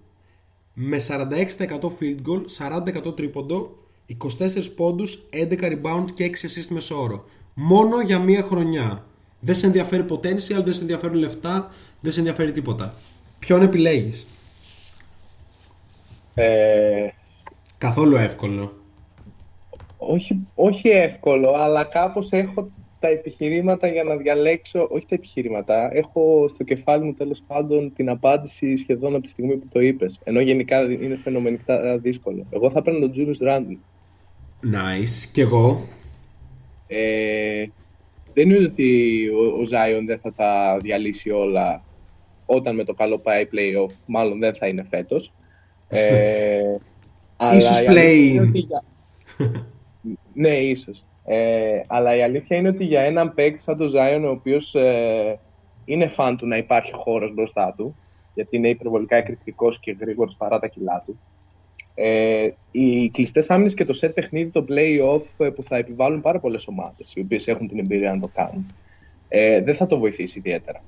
με 46% field goal, 40% τρίποντο, 24 πόντους, 11 rebound και 6 assist μεσόωρο. Μόνο για μία χρονιά. Δεν σε ενδιαφέρει potential, δεν σε ενδιαφέρουν λεφτά, δεν σε ενδιαφέρει τίποτα. Ποιον επιλέγεις; Ε, Καθόλου εύκολο. όχι, όχι εύκολο, αλλά κάπως έχω τα επιχειρήματα για να διαλέξω, όχι τα επιχειρήματα, έχω στο κεφάλι μου τέλος πάντων την απάντηση σχεδόν από τη στιγμή που το είπες. Ενώ γενικά είναι φαινομενικά δύσκολο. Εγώ θα παίρνω τον Julius Randle. Nice. Κι εγώ. Ε, δεν είναι ότι ο, ο Zion δεν θα τα διαλύσει όλα όταν με το καλό πάει playoff, μάλλον δεν θα είναι φέτος. Ε, ίσως play ναι, ίσως. Ε, αλλά η αλήθεια είναι ότι για έναν παίκτη σαν τον Zion, ο οποίος ε, είναι φαν του να υπάρχει χώρος μπροστά του, γιατί είναι υπερβολικά εκρηκτικός και γρήγορος παρά τα κιλά του, ε, οι κλειστές άμυνες και το set παιχνίδι, το play-off ε, που θα επιβάλλουν πάρα πολλές ομάδες, οι οποίες έχουν την εμπειρία να το κάνουν, ε, δεν θα το βοηθήσει ιδιαίτερα.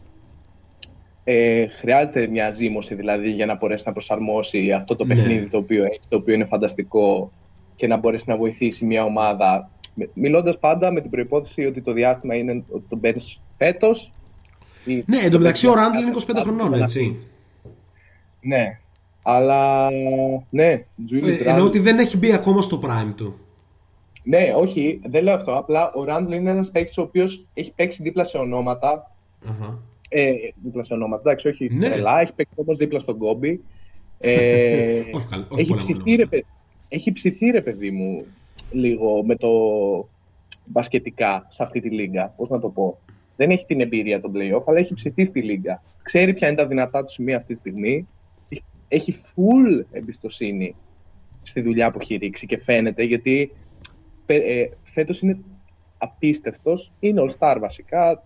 Ε, χρειάζεται μια ζήμωση δηλαδή για να μπορέσει να προσαρμόσει αυτό το ναι. παιχνίδι το οποίο έχει, το οποίο είναι φανταστικό και να μπορέσει να βοηθήσει μια ομάδα. Μιλώντας πάντα με την προπόθεση ότι το διάστημα είναι ότι το παίρνει φέτος. Ναι, εν τω μεταξύ ο Ράντλ είναι 25 χρονών, έτσι. Ναι, αλλά ναι, Julius ε, Ενώ ότι δεν έχει μπει ακόμα στο prime του. Ναι, όχι, δεν λέω αυτό. Απλά ο Ράντλ είναι ένας παίκτης ο οποίος έχει παίξει δίπλα σε ονοματα uh-huh. Ε, δίπλα σε ονόματα, εντάξει, όχι ναι. τρελά. Έχει παίξει όμως δίπλα στον Κόμπι. Ε, όχι, όχι έχει, ψηθεί, ρε, έχει ψηθεί, ρε παιδί μου, λίγο με το μπασκετικά σε αυτή τη λίγα. Πώς να το πω. Δεν έχει την εμπειρία των playoff, αλλά έχει ψηθεί στη λίγα. Ξέρει ποια είναι τα δυνατά του σημεία αυτή τη στιγμή έχει full εμπιστοσύνη στη δουλειά που έχει ρίξει και φαίνεται γιατί ε, φέτος είναι απίστευτος, είναι all-star βασικά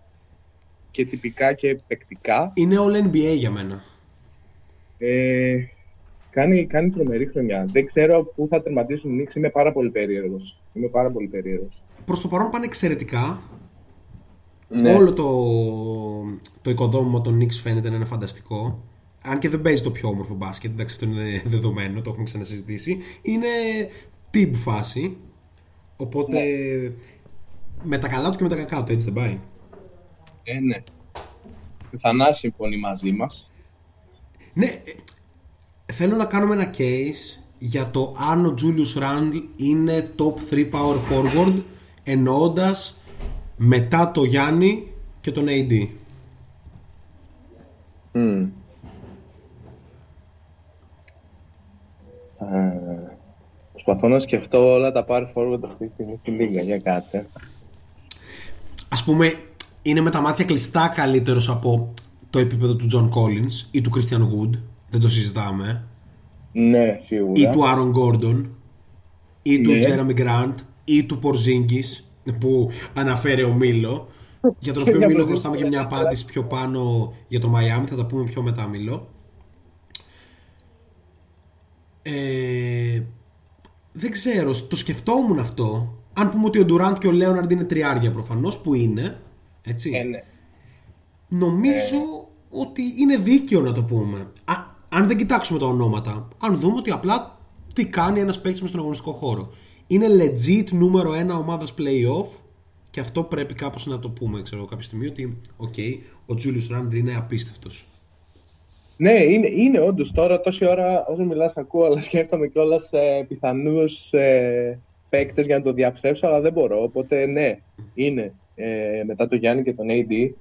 και τυπικά και παικτικά. Είναι all NBA για μένα. Ε, κάνει, κάνει τρομερή χρονιά. Δεν ξέρω πού θα τερματίσουν οι Knicks, είμαι πάρα πολύ περίεργος. Είμαι πάρα πολύ περίεργος. Προς το παρόν πάνε εξαιρετικά. Ναι. Όλο το, το οικοδόμημα των Knicks φαίνεται να είναι φανταστικό αν και δεν παίζει το πιο όμορφο μπάσκετ, εντάξει αυτό είναι δεδομένο, το έχουμε ξανασυζητήσει, είναι τύπου φάση, οπότε ναι. με τα καλά του και με τα κακά του, έτσι δεν πάει. Ε, ναι. Πιθανά συμφωνεί μαζί μας. Ναι, ε, θέλω να κάνουμε ένα case για το αν ο Julius Randle είναι top 3 power forward εννοώντας μετά το Γιάννη και τον AD. Mm. Ε, προσπαθώ να σκεφτώ όλα τα power forward αυτή τη στιγμή στη λίγα. Για κάτσε. Α πούμε, είναι με τα μάτια κλειστά καλύτερος από το επίπεδο του John Collins ή του Christian Wood; Δεν το συζητάμε. Ναι, σίγουρα. Ή του Aaron Gordon. Ή του ναι. Jeremy Grant. Ή του Porzingis που αναφέρει ο Μίλο. για τον οποίο Μίλο χρωστάμε και μια απάντηση πιο πάνω για το Miami. Θα τα πούμε πιο μετά, Μίλο. Ε, δεν ξέρω, το σκεφτόμουν αυτό. Αν πούμε ότι ο Ντουράντ και ο Λέοναρντ είναι τριάρια προφανώς, που είναι. Έτσι. Ε, ναι. Νομίζω ε. ότι είναι δίκαιο να το πούμε. Α, αν δεν κοιτάξουμε τα ονόματα, αν δούμε ότι απλά τι κάνει ένας παίκτης με στον αγωνιστικό χώρο. Είναι legit νούμερο ένα ομάδας playoff και αυτό πρέπει κάπως να το πούμε, ξέρω κάποια στιγμή, ότι okay, ο Julius Randle είναι απίστευτος. Ναι, είναι, είναι όντως τώρα τόση ώρα όσο μιλάς, ακούω, αλλά σκέφτομαι κιόλας ε, πιθανούς ε, παίκτες για να το διαψεύσω, αλλά δεν μπορώ. Οπότε ναι, είναι ε, μετά το Γιάννη και τον AD.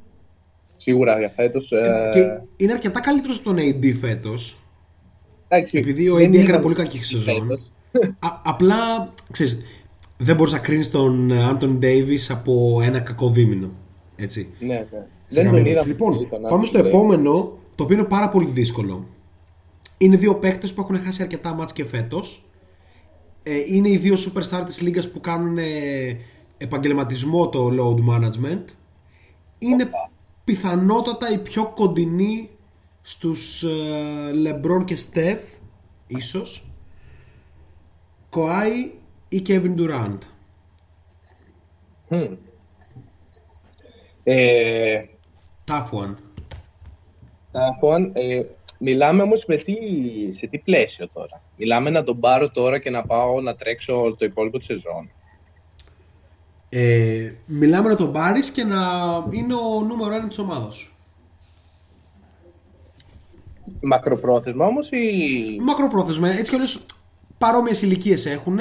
Σίγουρα για φέτος. Ε, και είναι αρκετά καλύτερος από τον AD φέτος. Επειδή ο AD έκανε πολύ κακή σεζόν. απλά ξέρεις, δεν μπορείς να κρίνεις τον Άντων Ντέιβι από ένα κακό δίμηνο. Έτσι. Ναι, ναι. Δεν τον είδα. Λοιπόν, πάμε στο επόμενο το οποίο είναι πάρα πολύ δύσκολο. Είναι δύο παίκτες που έχουν χάσει αρκετά μάτς και φέτος. Ε, είναι οι δύο superstar της λίγας που κάνουν ε, επαγγελματισμό το load management. Είναι πιθανότατα οι πιο κοντινοί στους ε, LeBron και Steph, ίσως. Kawhi ή Kevin Durant. Hmm. Ε... Tough one. Λοιπόν, ε, μιλάμε όμως με τι, σε τι πλαίσιο τώρα. Μιλάμε να τον πάρω τώρα και να πάω να τρέξω το υπόλοιπο της σεζόν. Ε, μιλάμε να τον πάρεις και να είναι ο νούμερο ένα της ομάδας σου. Μακροπρόθεσμα όμως ή... Μακροπρόθεσμα. Έτσι κι αλλιώς παρόμοιες ηλικίες έχουν.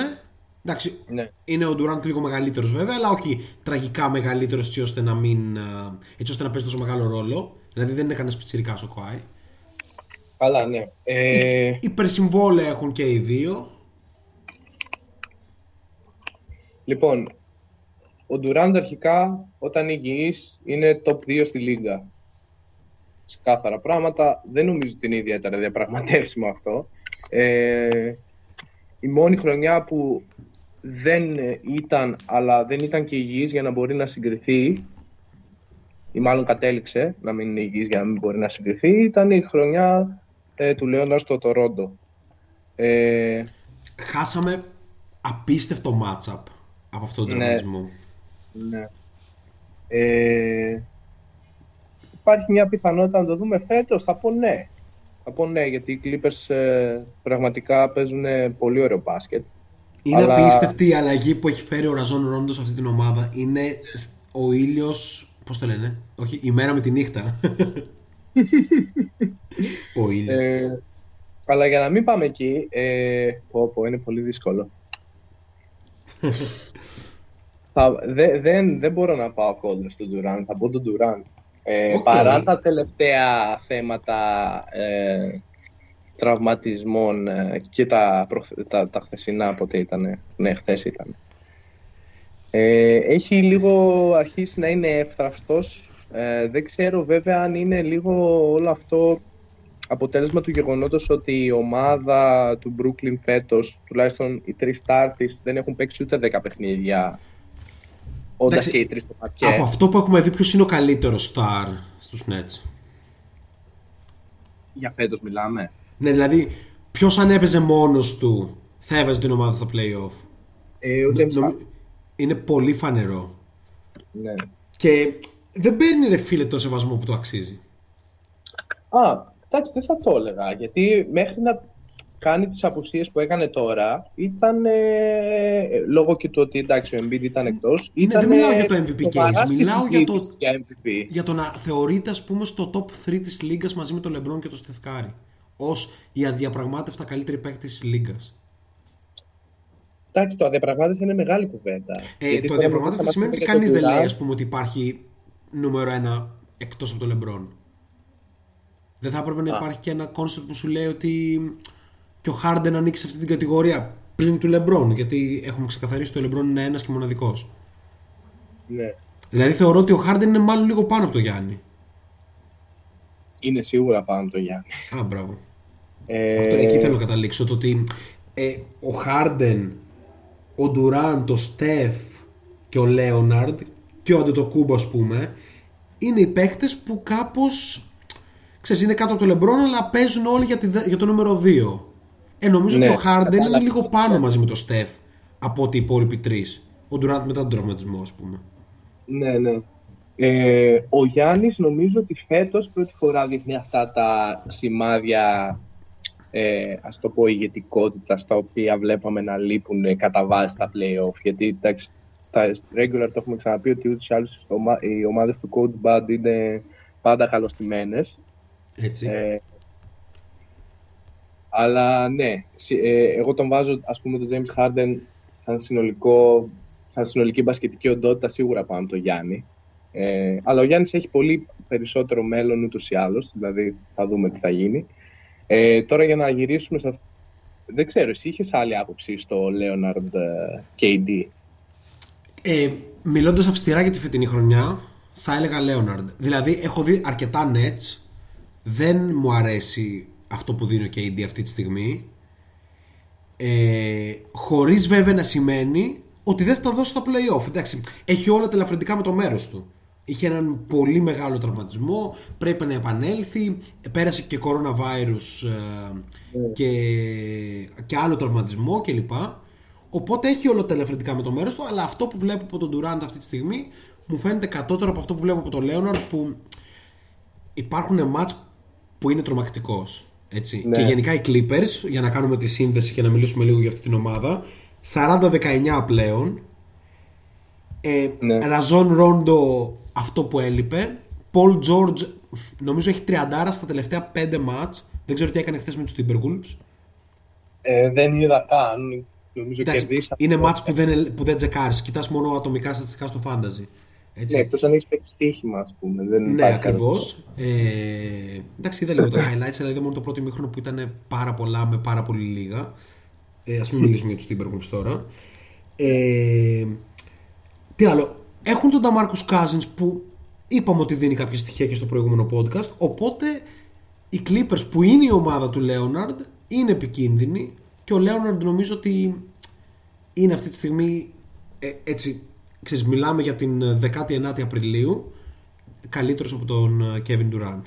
Εντάξει, Ναι. είναι ο Durant λίγο μεγαλύτερος βέβαια, αλλά όχι τραγικά μεγαλύτερος έτσι ώστε να μην. ε, έτσι ώστε να παίζει τόσο μεγάλο ρόλο. Δηλαδή δεν είναι κανένας πιτσιρικάς ο Κοάι. Καλά, ναι. Ε, Υπερσυμβόλαια έχουν και οι δύο. λοιπόν, ο Durant αρχικά όταν είναι υγιής είναι top 2 στη λίγα. Ξεκάθαρα πράγματα. Δεν νομίζω ότι είναι ιδιαίτερα διαπραγματεύσιμο αυτό. Ε, η μόνη χρονιά που δεν ήταν, αλλά δεν ήταν και υγιής για να μπορεί να συγκριθεί ή μάλλον κατέληξε να μην είναι υγιής για να μην μπορεί να συγκριθεί ήταν η χρονιά ε, του Λέοναρ στο Τορόντο. Ε, Χάσαμε απίστευτο matchup από αυτόν τον Ναι. τραυματισμό. Ναι. Ε, υπάρχει μια πιθανότητα να το δούμε φέτος. Θα πω ναι. Θα πω ναι, γιατί οι Clippers ε, πραγματικά παίζουν πολύ ωραίο μπάσκετ. Είναι Αλλά- απίστευτη η αλλαγή που έχει φέρει ο Ραζόν Ρόντος σε αυτή την ομάδα. Είναι ο ήλιος. Πώς το λένε, Όχι, η μέρα με τη νύχτα. ο ήλιος. Ε, αλλά για να μην πάμε εκεί, ε, πω, πω, είναι πολύ δύσκολο. θα, δε- δεν, δεν μπορώ να πάω κόντρα στον Durant, θα πω τον Durant. Ε, Οκ. Παρά τα τελευταία θέματα ε, τραυματισμών ε, και τα, προχ- τα, τα χθεσινά πότε ήταν. Ναι, χθες ήταν. Ε, έχει λίγο αρχίσει να είναι εύθραυστος. Ε, δεν ξέρω βέβαια αν είναι λίγο όλο αυτό αποτέλεσμα του γεγονότος ότι η ομάδα του Brooklyn φέτος, τουλάχιστον οι τρεις stars της, δεν έχουν παίξει ούτε 10 παιχνίδια. Όντας Εντάξει, και οι τρεις στο πακέ. Από αυτό που έχουμε δει, ποιος είναι ο καλύτερος star στους Nets; Για φέτος μιλάμε. Ναι, δηλαδή, ποιος αν έπαιζε μόνος του θα έβαζε την ομάδα στα playoff; Ε, ο James Νομι- Harden. Είναι πολύ φανερό. Ναι. Και δεν παίρνει ρε φίλε το σεβασμό που το αξίζει. Α, εντάξει, δεν θα το έλεγα. Γιατί μέχρι να κάνει τις απουσίες που έκανε τώρα, ήταν ε, λόγω και του ότι εντάξει, ο Embiid ήταν εκτός. Ναι, Ήταν, δεν μιλάω για το MVP σοβαρά case, στη μιλάω για το- συζήτηση για MVP. Για το να θεωρείται, ας πούμε, στο top 3 της λίγας μαζί με τον LeBron και τον Στεφκάρη. Ως η αδιαπραγμάτευτα καλύτερη παίκτη της λίγας. Εντάξει, το αδιαπραγμάτευση είναι μεγάλη κουβέντα. Ε, Γιατί το τώρα αδιαπραγμάτευτα μας σημαίνει είπε ότι και κανείς το δεν λέει, Durant. ας πούμε, ότι υπάρχει νούμερο ένα εκτός από τον LeBron. Δεν θα έπρεπε να Α. υπάρχει και ένα concept που σου λέει ότι και ο Harden ανήκει σε αυτή την κατηγορία πλην του LeBron, γιατί έχουμε ξεκαθαρίσει ότι ο LeBron είναι ένας και μοναδικός. Ναι. Δηλαδή θεωρώ ότι ο Harden είναι μάλλον λίγο πάνω από τον Γιάννη. Είναι σίγουρα πάνω από το Γιάννη. Α, μπράβο. Ε, Αυτό, εκεί θέλω να καταλήξω. Το ότι ε, ο Χάρντεν, ο Ντουράντ, ο Στεφ και ο Λέοναρντ και ο Αντετοκούμπο, ας πούμε, είναι οι παίκτες που κάπως. ξέρεις, είναι κάτω από το Λεμπρόν, αλλά παίζουν όλοι για, τη, δε- για το νούμερο 2. Ε, νομίζω Ναι, ότι ο Χάρντεν είναι κατάλαβα. λίγο πάνω μαζί με τον Στεφ από ότι οι υπόλοιποι τρεις. Ο Ντουράντ μετά τον τραυματισμό, ας πούμε. Ναι, ναι. Ε, ο Γιάννης νομίζω ότι φέτος πρώτη φορά δείχνει αυτά τα σημάδια ε, ας το πω ηγετικότητα στα οποία βλέπαμε να λείπουν κατά βάση τα play-off γιατί εντάξει, στα στα regular το έχουμε ξαναπεί ότι ούτως ή άλλως οι ομα- οι ομάδες του coach band είναι πάντα καλωστημένες Έτσι. ε, αλλά ναι, συ- ε, εγώ τον βάζω ας πούμε τον James Harden σαν, συνολικό, σαν συνολική μπασκετική οντότητα σίγουρα πάνω από τον Γιάννη. Ε, αλλά ο Γιάννης έχει πολύ περισσότερο μέλλον ούτως ή άλλως, δηλαδή θα δούμε τι θα γίνει. Ε, τώρα για να γυρίσουμε σε αυτό, δεν ξέρω, εσύ είχες άλλη άποψη στο Leonard ε, KD. Ε, Μιλώντας αυστηρά για τη φετινή χρονιά, θα έλεγα Λέοναρντ. Δηλαδή, έχω δει αρκετά nets. Δεν μου αρέσει αυτό που δίνει ο KD αυτή τη στιγμή. Ε, χωρίς βέβαια να σημαίνει ότι δεν θα τα δώσει στο playoff. Εντάξει, έχει όλα τα ελαφρυντικά με το μέρος του. Είχε έναν πολύ μεγάλο τραυματισμό, πρέπει να επανέλθει, πέρασε και coronavirus ε, και, και άλλο τραυματισμό κλπ. Οπότε έχει όλα τα ελαφρυντικά με το μέρος του, αλλά αυτό που βλέπω από τον Durant αυτή τη στιγμή μου φαίνεται κατώτερο από αυτό που βλέπω από τον Leonard που υπάρχουν μάτς που είναι τρομακτικός. Έτσι. Ναι. Και γενικά οι Clippers, για να κάνουμε τη σύνδεση και να μιλήσουμε λίγο για αυτή την ομάδα, 40-19 πλέον. Ε, Ναι. Ραζόν Ρόντο αυτό που έλειπε. Paul George νομίζω έχει 30 στα τελευταία 5 μάτς. Δεν ξέρω τι έκανε χθες με τους Timberwolves. Ε, δεν είδα καν, Νομίζω Εντάξει, κερδίσαμε. είναι μάτς που δεν, που δεν τσεκάρεις. Κοιτάς μόνο ατομικά στατιστικά στο fantasy. Έτσι. Ναι, εκτός αν έχεις παίξει στοίχημα, ας πούμε. Δεν Ναι, υπάρχει ακριβώς. κανένα. Ε, εντάξει, είδα λίγο τα highlights, αλλά είδα μόνο το πρώτο ημίχρονο που ήταν πάρα πολλά με πάρα πολύ λίγα. Ε, Α μην μιλήσουμε για τους Timberwolves τώρα. Ε, τι άλλο; Έχουν τον Damarcus Cousins που είπαμε ότι δίνει κάποια στοιχεία και στο προηγούμενο podcast. Οπότε οι Clippers που είναι η ομάδα του Leonard είναι επικίνδυνοι και ο Leonard νομίζω ότι είναι αυτή τη στιγμή ε, έτσι, ξέρεις, μιλάμε για την 19η Απριλίου καλύτερος από τον ε, Kevin Durant.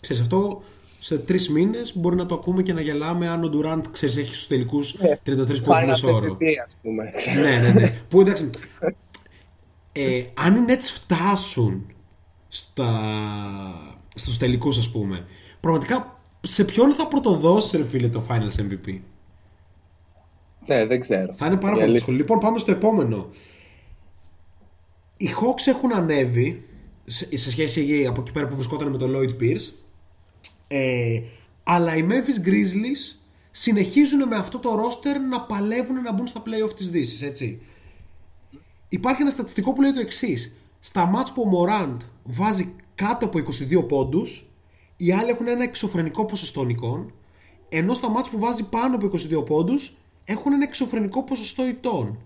Ξέρεις, αυτό σε τρεις μήνες μπορεί να το ακούμε και να γελάμε αν ο Durant ξέρεις, έχει στους τελικούς 33 πόντους Finals μέσο όρο. MVP, ας πούμε. ναι, ναι, ναι. Που εντάξει, ε, αν οι Nets φτάσουν στα, στους τελικούς ας πούμε, πραγματικά σε ποιον θα πρωτοδώσει ρε φίλε το Finals MVP. Ναι, δεν ξέρω. Θα είναι πάρα Η πολύ αλήθεια. δύσκολο. Λοιπόν, πάμε στο επόμενο. Οι Hawks έχουν ανέβει σε σε σχέση από εκεί πέρα που βρισκόταν με τον Lloyd Pierce. Ε, αλλά οι Memphis Grizzlies συνεχίζουν με αυτό το roster να παλεύουν να μπουν στα playoff της Δύσης, έτσι. Υπάρχει ένα στατιστικό που λέει το εξής. Στα μάτς που ο Morant βάζει κάτω από 22 πόντους, οι άλλοι έχουν ένα εξωφρενικό ποσοστό νικών, ενώ στα μάτς που βάζει πάνω από 22 πόντους έχουν ένα εξωφρενικό ποσοστό ητών.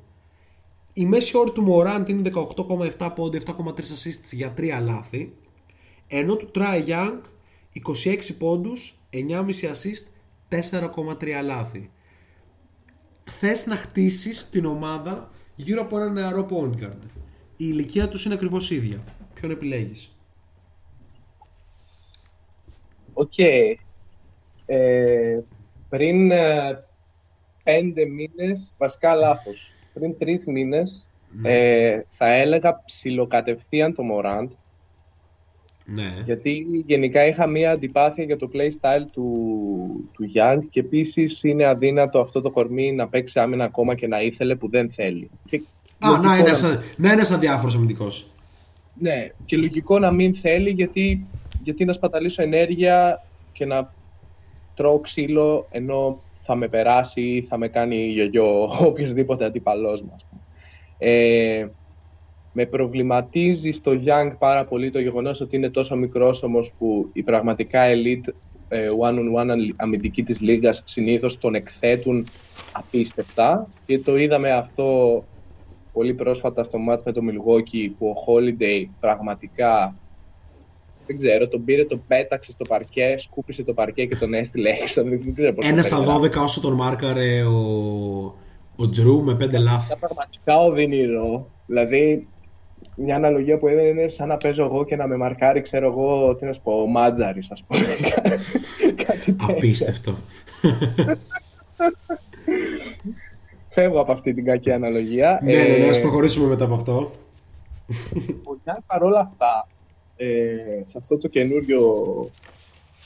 Η μέση όρη του Morant είναι 18,7 πόντι, 7,3 assists για 3 λάθη, ενώ του Trae Young 26 πόντους, 9,5 assist, 4,3 λάθη. Θες να χτίσεις την ομάδα γύρω από ένα νεαρό point guard. Η ηλικία τους είναι ακριβώς ίδια. Ποιον επιλέγεις; Οκ. Ε, πριν ε, πέντε μήνες, βασικά λάθος, πριν τρεις μήνες, ε, θα έλεγα ψιλοκατευθείαν το Morant, Ναι. γιατί γενικά είχα μία αντιπάθεια για το playstyle του, του Young και επίσης είναι αδύνατο αυτό το κορμί να παίξει άμυνα ακόμα και να ήθελε που δεν θέλει. Και Α, λογικό να είναι, να- σαν, να είναι σαν διάφορος αμυντικός. Ναι, και λογικό να μην θέλει γιατί, γιατί να σπαταλήσω ενέργεια και να τρώω ξύλο ενώ θα με περάσει ή θα με κάνει γιογιό οποιοδήποτε αντίπαλός μου. ας πούμε. Ε, με προβληματίζει στο Young πάρα πολύ το γεγονός ότι είναι τόσο μικρός όμως που η πραγματικά elite ε, one-on-one αμυντική της λίγας συνήθως τον εκθέτουν απίστευτα και το είδαμε αυτό πολύ πρόσφατα στο μάτς με το Milwaukee που ο Holiday πραγματικά δεν ξέρω, τον πήρε, τον πέταξε στο παρκέ, σκούπισε το παρκέ και τον έστειλε έξω. Δεν δεν ξέρω πώς Ένα το στα περιγράφω. 12 όσο τον μάρκαρε ο, ο Τζρου με 5 λάθη. Ήταν πραγματικά οδυνηρό. Δηλαδή, μια αναλογία που έδινε είναι σαν να παίζω εγώ και να με μαρκάρει, ξέρω εγώ, τι να σου πω, ο Μάτζαρης, ας πούμε. Κάτι τέτοιο. Απίστευτο. Φεύγω από αυτή την κακή αναλογία. ναι, ναι, ναι, Ε, ας προχωρήσουμε μετά από αυτό. Ο Γιάννη παρόλα αυτά, ε, σε αυτό το καινούριο,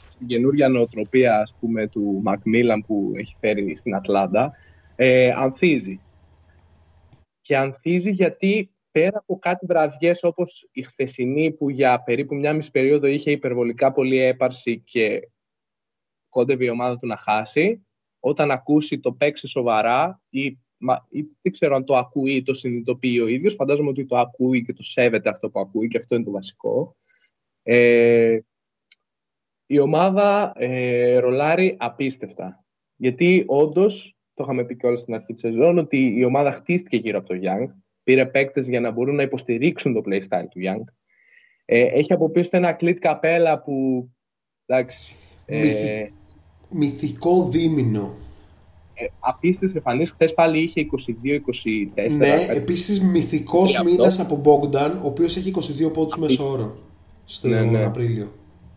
στην καινούρια νοοτροπία ας πούμε, του Μακμίλαν που έχει φέρει στην Ατλάντα, ε, ανθίζει. Και ανθίζει γιατί πέρα από κάτι βραδιές όπως η χθεσινή που για περίπου μια μισή περίοδο είχε υπερβολικά πολύ έπαρση και κόντευε η ομάδα του να χάσει, όταν ακούσει το παίξε σοβαρά ή, μα, ή δεν ξέρω αν το ακούει ή το συνειδητοποιεί ο ίδιος, φαντάζομαι ότι το ακούει και το σέβεται αυτό που ακούει και αυτό είναι το βασικό. Ε, η ομάδα ε, ρολάρει απίστευτα. Γιατί όντως, το είχαμε πει κιόλας στην αρχή της σεζόν, ότι η ομάδα χτίστηκε γύρω από το Young. Πήρε παίκτες για να μπορούν να υποστηρίξουν το playstyle του Young. Ε, έχει από πίσω ένα κλειτ καπέλα που. Εντάξει. Ε, Μυθι- Μυθικό δίμηνο. ε, απίστευτη εμφανής. Χθες πάλι είχε 22-24. Ναι, κάτι. επίσης μυθικός Και αυτό. μήνας από Bogdan, ο οποίος έχει 22 πόντους μέσω όρο. Στο Ναι, ναι. Απρίλιο.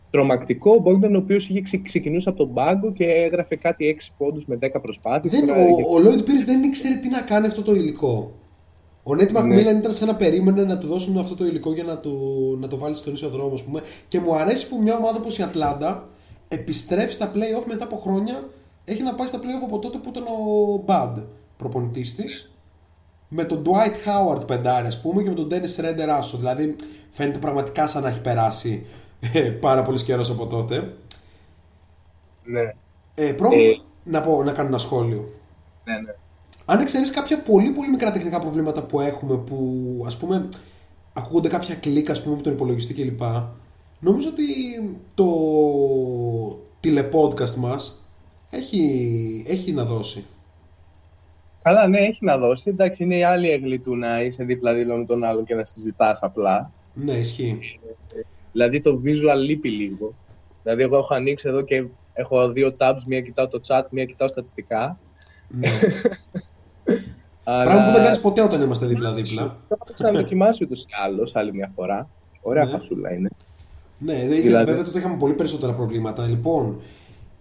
Τρομακτικό. Ο Μπόγκταν, ο οποίος είχε ξε- ξεκινούσε από τον πάγκο και έγραφε κάτι 6 πόντους με 10 προσπάθειες. Δεν, ο, ο Lloyd Pierce δεν ήξερε τι να κάνει αυτό το υλικό. Ο Νέιτ Ναι. Μακμίλαν ήταν σαν να περίμενε να του δώσουν αυτό το υλικό για να, του, να το βάλει στον ίσο δρόμο, ας πούμε. Και μου αρέσει που μια ομάδα όπως η Ατλάντα επιστρέφει στα playoff μετά από χρόνια. Έχει να πάει στα playoff από τότε που ήταν ο Bud προπονητής της. Με τον Dwight Howard πεντάρι, ας πούμε, και με τον Dennis Schröder άσο. Δηλαδή φαίνεται πραγματικά σαν να έχει περάσει ε, πάρα πολύς καιρός από τότε. Ναι, Ε, πρόβλημα. Ε. Να, πω, να κάνω ένα σχόλιο. ναι, ναι. Αν εξαιρέσει κάποια πολύ πολύ μικρά τεχνικά προβλήματα που έχουμε που ας πούμε ακούγονται κάποια κλικ ας πούμε από τον υπολογιστή κλπ. Νομίζω ότι το τηλεπόδκαστ μας έχει, έχει να δώσει. Καλά, ναι, έχει να δώσει. Εντάξει, είναι η άλλη έγκλη του να είσαι δίπλα-δίπλα με τον άλλον και να συζητάς απλά. Ναι, ισχύει. Δηλαδή το visual λείπει λίγο. Δηλαδή, εγώ έχω ανοίξει εδώ και έχω δύο tabs. Μία κοιτάω το chat, μία κοιτάω στατιστικά. Ναι. Πράγμα που δεν κάνεις ποτέ όταν είμαστε δίπλα-δίπλα. Το έχω ξαναδοκιμάσει ούτω ή άλλω άλλη μια φορά. Ωραία ναι. φασούλα είναι. Ναι, δηλαδή... βέβαια τότε είχαμε πολύ περισσότερα προβλήματα. Λοιπόν,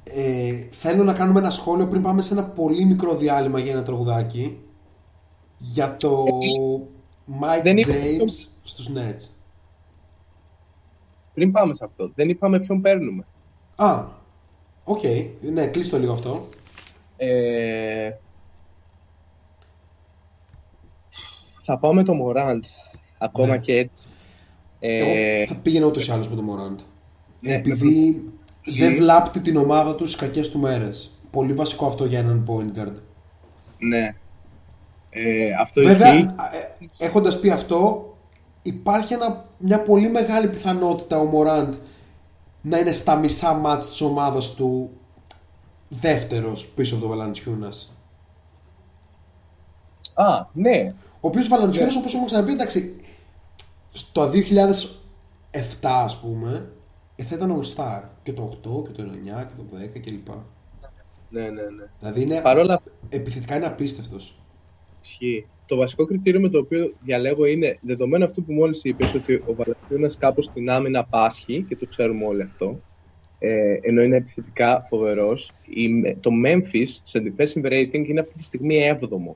ε, θέλω να κάνουμε ένα σχόλιο πριν πάμε σε ένα πολύ μικρό διάλειμμα για ένα τραγουδάκι για το Mike δεν James στους Nets. Πριν πάμε σε αυτό, δεν είπαμε ποιον παίρνουμε. Α, ok. Okay. Ναι, κλείστο λίγο αυτό. Ε, θα πάω με το Morant, ακόμα ναι. και έτσι. Ε, θα πήγαινα ούτως ή άλλως με το Morant. Ναι, Επειδή δεν βλάπτει την ομάδα τους στις κακές του μέρες. Πολύ βασικό αυτό για έναν point guard. Ναι. Ε, αυτό Βέβαια, ε, έχοντας πει αυτό, υπάρχει ένα, μια πολύ μεγάλη πιθανότητα ο Μοράντ να είναι στα μισά μάτς της ομάδας του δεύτερος πίσω από τον Βαλαντσιούνας. Α, ναι. Ο οποίος Βαλαντσιούνας, όπως έχουμε ξαναπεί, εντάξει, στο 2007 ας πούμε, ε, θα ήταν All Star και το 8 και το 9 και το 10 κλπ. Ναι, ναι, ναι. Δηλαδή είναι, Παρόλα... επιθετικά είναι απίστευτος. Ισχύει. Το βασικό κριτήριο με το οποίο διαλέγω είναι δεδομένο αυτό που μόλις είπες, ότι ο Βαλαντσιούνας κάπως στην άμυνα πάσχει και το ξέρουμε όλοι αυτό. Ε, ενώ είναι επιθετικά φοβερός. Το Memphis σε defensive rating είναι αυτή τη στιγμή 7ο.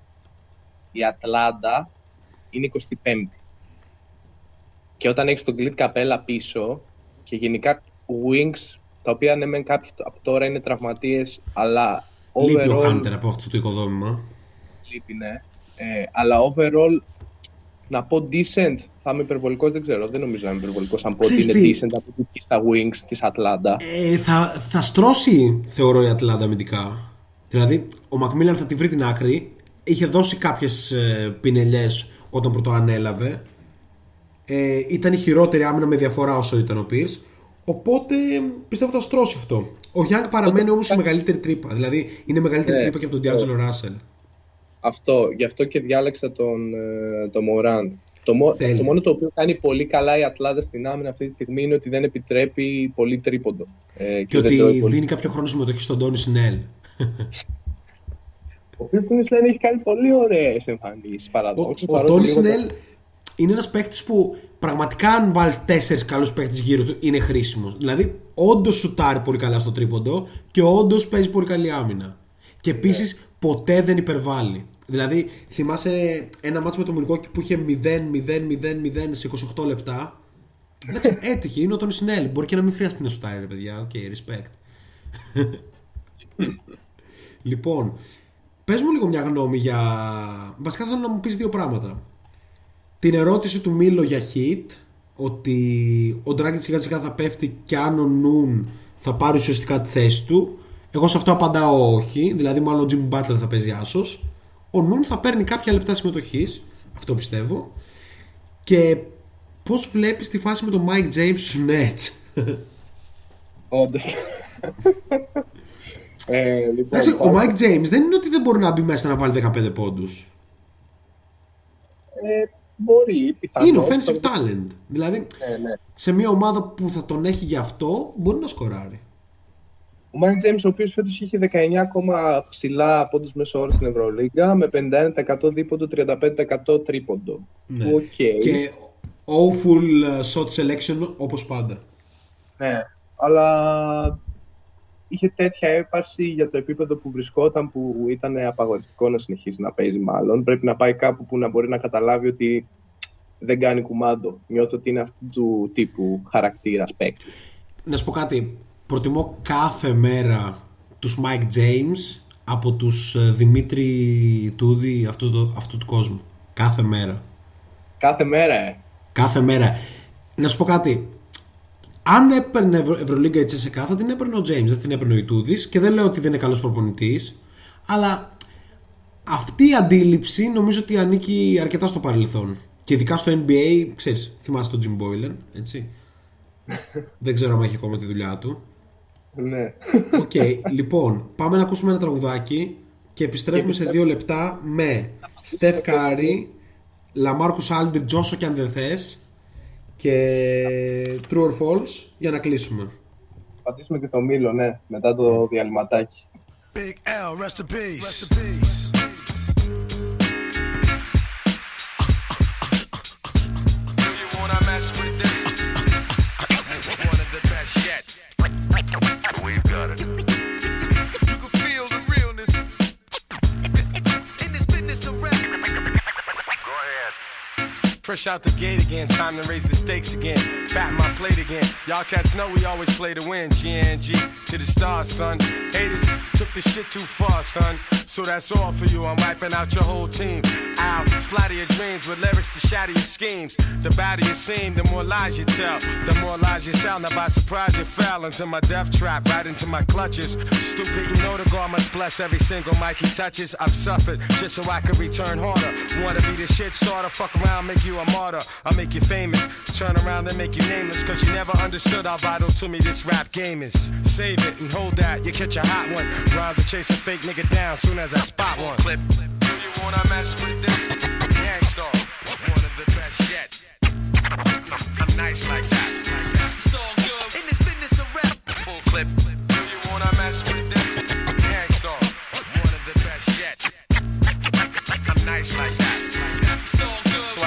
Η Ατλάντα είναι 25η. Και όταν έχεις τον Clint Καπέλα πίσω, και γενικά wings, τα οποία ναι, μεν κάποιοι από αυτά τώρα είναι τραυματίες, αλλά. Overall, λείπει ο Hunter από αυτό το οικοδόμημα. Λείπει, ναι. Ε, αλλά overall, να πω decent, θα είμαι υπερβολικός, δεν ξέρω. Δεν νομίζω να είμαι υπερβολικός αν πω ότι είναι decent από την στα wings της Ατλάντα. Ε, θα, θα στρώσει, θεωρώ, η Ατλάντα αμυντικά. Δηλαδή, ο Μακμίλαν θα τη βρει την άκρη. Είχε δώσει κάποιες ε, πινελιές όταν πρωτοανέλαβε. Ε, ήταν η χειρότερη άμυνα με διαφορά όσο ήταν ο Pierce. Οπότε πιστεύω θα στρώσει αυτό. Ο Γιάνγκ παραμένει όμως η μεγαλύτερη τρύπα. Δηλαδή είναι μεγαλύτερη ναι, τρύπα και από τον Ντι Άντζελο Ράσελ. Αυτό, γι' αυτό και διάλεξα τον, ε, τον Μοράντ. Το, το μόνο το οποίο κάνει πολύ καλά η Ατλάντα στην άμυνα αυτή τη στιγμή είναι ότι δεν επιτρέπει πολύ τρίποντο. Ε, και, και ότι δίνει κάποιο χρόνο συμμετοχή στον Τόνι Σνέλ. Ο οποίος Τόνι Σνέλ έχει κάνει πολύ ωραίες εμφανίσεις παραδόξως. Ο, ο Τόνι Σνέλ είναι ένας παίκτης που πραγματικά αν βάλεις τέσσερις καλούς παίκτες γύρω του είναι χρήσιμος. Δηλαδή, όντως σουτάρει πολύ καλά στο τρίποντο και όντως παίζει πολύ καλή άμυνα. Και επίσης ποτέ δεν υπερβάλλει. Δηλαδή, θυμάσαι ένα ματς με το Μιλγουόκι που είχε 0-0-0-0 σε 28 λεπτά. Εντάξει, έτυχε, είναι ο Τόνι Σνέλ. Μπορεί και να μην χρειαστεί να σουτάρει, ρε παιδιά. Οκ, okay, respect. λοιπόν, πες μου λίγο μια γνώμη για... Βασικά θέλω να μου πεις δύο πράγματα την ερώτηση του Μίλο για hit ότι ο Dragic σιγά σιγά θα πέφτει και αν ο Νουν θα πάρει ουσιαστικά τη θέση του εγώ σε αυτό απαντάω όχι δηλαδή μάλλον ο Jimmy Butler θα παίζει άσος ο Νουν θα παίρνει κάποια λεπτά συμμετοχής, αυτό πιστεύω και πώς βλέπεις τη φάση με τον Mike James στους Nets; Όντως ε, λοιπόν, ο Mike James δεν είναι ότι δεν μπορεί να μπει μέσα να βάλει 15 πόντους ε, Μπορεί, πιθανό. Είναι offensive talent. Δηλαδή, ναι, ναι. σε μια ομάδα που θα τον έχει γι' αυτό, μπορεί να σκοράρει. Ο Μάικ Τζέιμς, ο οποίος φέτος είχε 19 κόμμα ψιλά πόντους μέσο όρο στην Ευρωλίγκα, με 51% δίποντο, 35% τρίποντο. Ναι. Okay. Και awful uh, shot selection όπως πάντα. Ναι, αλλά είχε τέτοια έπαρση για το επίπεδο που βρισκόταν που ήταν απαγοριστικό να συνεχίσει να παίζει μάλλον. Πρέπει να πάει κάπου που να μπορεί να καταλάβει ότι δεν κάνει κουμάντο. Νιώθω ότι είναι αυτού του τύπου χαρακτήρας παίκτη. Να σου πω κάτι. Προτιμώ κάθε μέρα τους Mike James από τους ε, Δημήτρη Τούδη αυτού, του, αυτού του κόσμου. Κάθε μέρα. Κάθε μέρα, ε. Κάθε μέρα. Να σου πω κάτι αν έπαιρνε Ευρω... Ευρωλίγκα η ΤΣΣΚΑ θα την έπαιρνε ο Τζέιμς, δεν την έπαιρνε ο Ιτούδης και δεν λέω ότι δεν είναι καλός προπονητής, αλλά αυτή η αντίληψη νομίζω ότι ανήκει αρκετά στο παρελθόν. Και ειδικά στο NBA, ξέρεις, θυμάσαι τον Jim Boylan, έτσι. Δεν ξέρω αν έχει ακόμα τη δουλειά του. Ναι. Οκ, λοιπόν, πάμε να ακούσουμε ένα τραγουδάκι και επιστρέφουμε σε δύο λεπτά με Steph Curry, Λαμάρκους Aldridge όσο και αν δεν θες και True or False για να κλείσουμε. Πατήσουμε και στο Μήλο, ναι, μετά το διαλυματάκι. Big L, rest in peace. Rest in peace. Fresh out the gate again, time to raise the stakes again. Fat my plate again. Y'all cats know we always play to win. GNG to the stars, son. Haters took the shit too far, son. So that's all for you. I'm wiping out your whole team. Ow, splatter your dreams with lyrics to shatter your schemes. The badder you seem, the more lies you tell. The more lies you sound. Now by surprise you fell into my death trap, right into my clutches. Stupid, you know the God must bless every single mic he touches. I've suffered just so I can return harder. Wanna be the shit starter? Fuck around, make you a martyr. I'll make you famous. Turn around and make you nameless. Cause you never understood how vital to me this rap game is. Save it and hold that. You catch a hot one. Rhymes chase a fake nigga down soon as I spot one. Clip. You wanna mess with this? Gangstar. One of the best yet. I'm nice like that. It's all good. In this business of rap. Full clip. You wanna mess with this? One of the best yet. I'm nice like that. It's all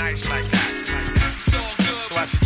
nice like that.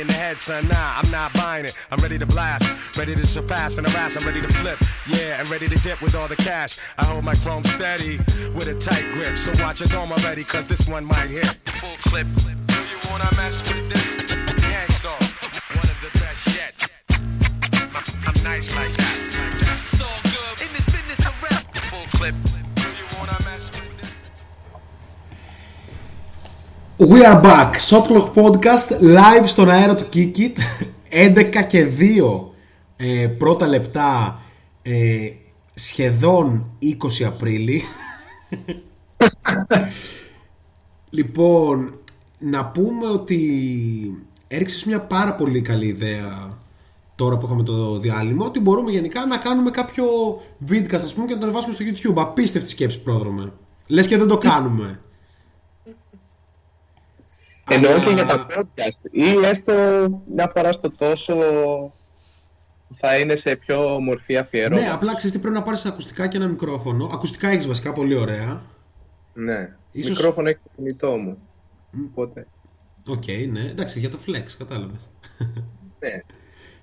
in the head, son. Nah, I'm not buying it. I'm ready to blast. Ready to surpass and harass. I'm ready to flip. Yeah, and ready to dip with all the cash. I hold my chrome steady with a tight grip. So watch your dome already, cause this one might hit. Full clip. Do you wanna mess with this? Gangstar. One of the best yet. I'm nice like that. It's all good. In this business of rap. Full clip. We are back. Shotlock Podcast live στον αέρα του Kikit. 11 και 2 ε, πρώτα λεπτά ε, σχεδόν 20 Απρίλη. λοιπόν, να πούμε ότι έριξες μια πάρα πολύ καλή ιδέα τώρα που είχαμε το διάλειμμα ότι μπορούμε γενικά να κάνουμε κάποιο βίντεο ας πούμε και να το ανεβάσουμε στο YouTube. Απίστευτη σκέψη πρόδρομε. Λες και δεν το κάνουμε. Εννοώ και για τα podcast. Ή έστω μια φορά στο τόσο θα είναι σε πιο μορφή αφιερώμα. Ναι, απλά ξέρεις τι πρέπει να πάρεις ακουστικά και ένα μικρόφωνο. Ακουστικά έχεις βασικά πολύ ωραία. Ναι. Ίσως- Μικρόφωνο έχει το κινητό μου. Οπότε. Οκ, ναι. Εντάξει, για το flex, κατάλαβες. Ναι.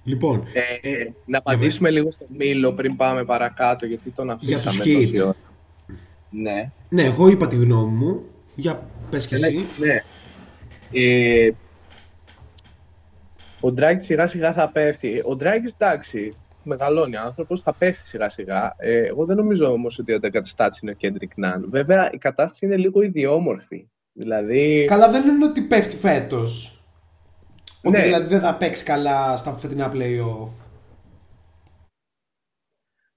λοιπόν, Ε, ε, να απαντήσουμε λίγο στο Μήλο πριν πάμε παρακάτω, γιατί τον Για αφήσαμε τους hit. τόση ώρα. Ναι. ναι, εγώ είπα τη γνώμη μου. Για πες και εσύ. Ναι. Ναι. Ε, ο Ντράγκη σιγά σιγά θα πέφτει. Ο Ντράγκη εντάξει, μεγαλώνει άνθρωπος, θα πέφτει σιγά σιγά. Ε, εγώ δεν νομίζω όμως ότι ο αντικαταστάτης είναι ο Κέντρικ Νάν. Βέβαια η κατάσταση είναι λίγο ιδιόμορφη. Δηλαδή, Καλά, δεν είναι ότι πέφτει φέτος. Ότι Ναι. δηλαδή δεν θα παίξει καλά στα φετινά playoff.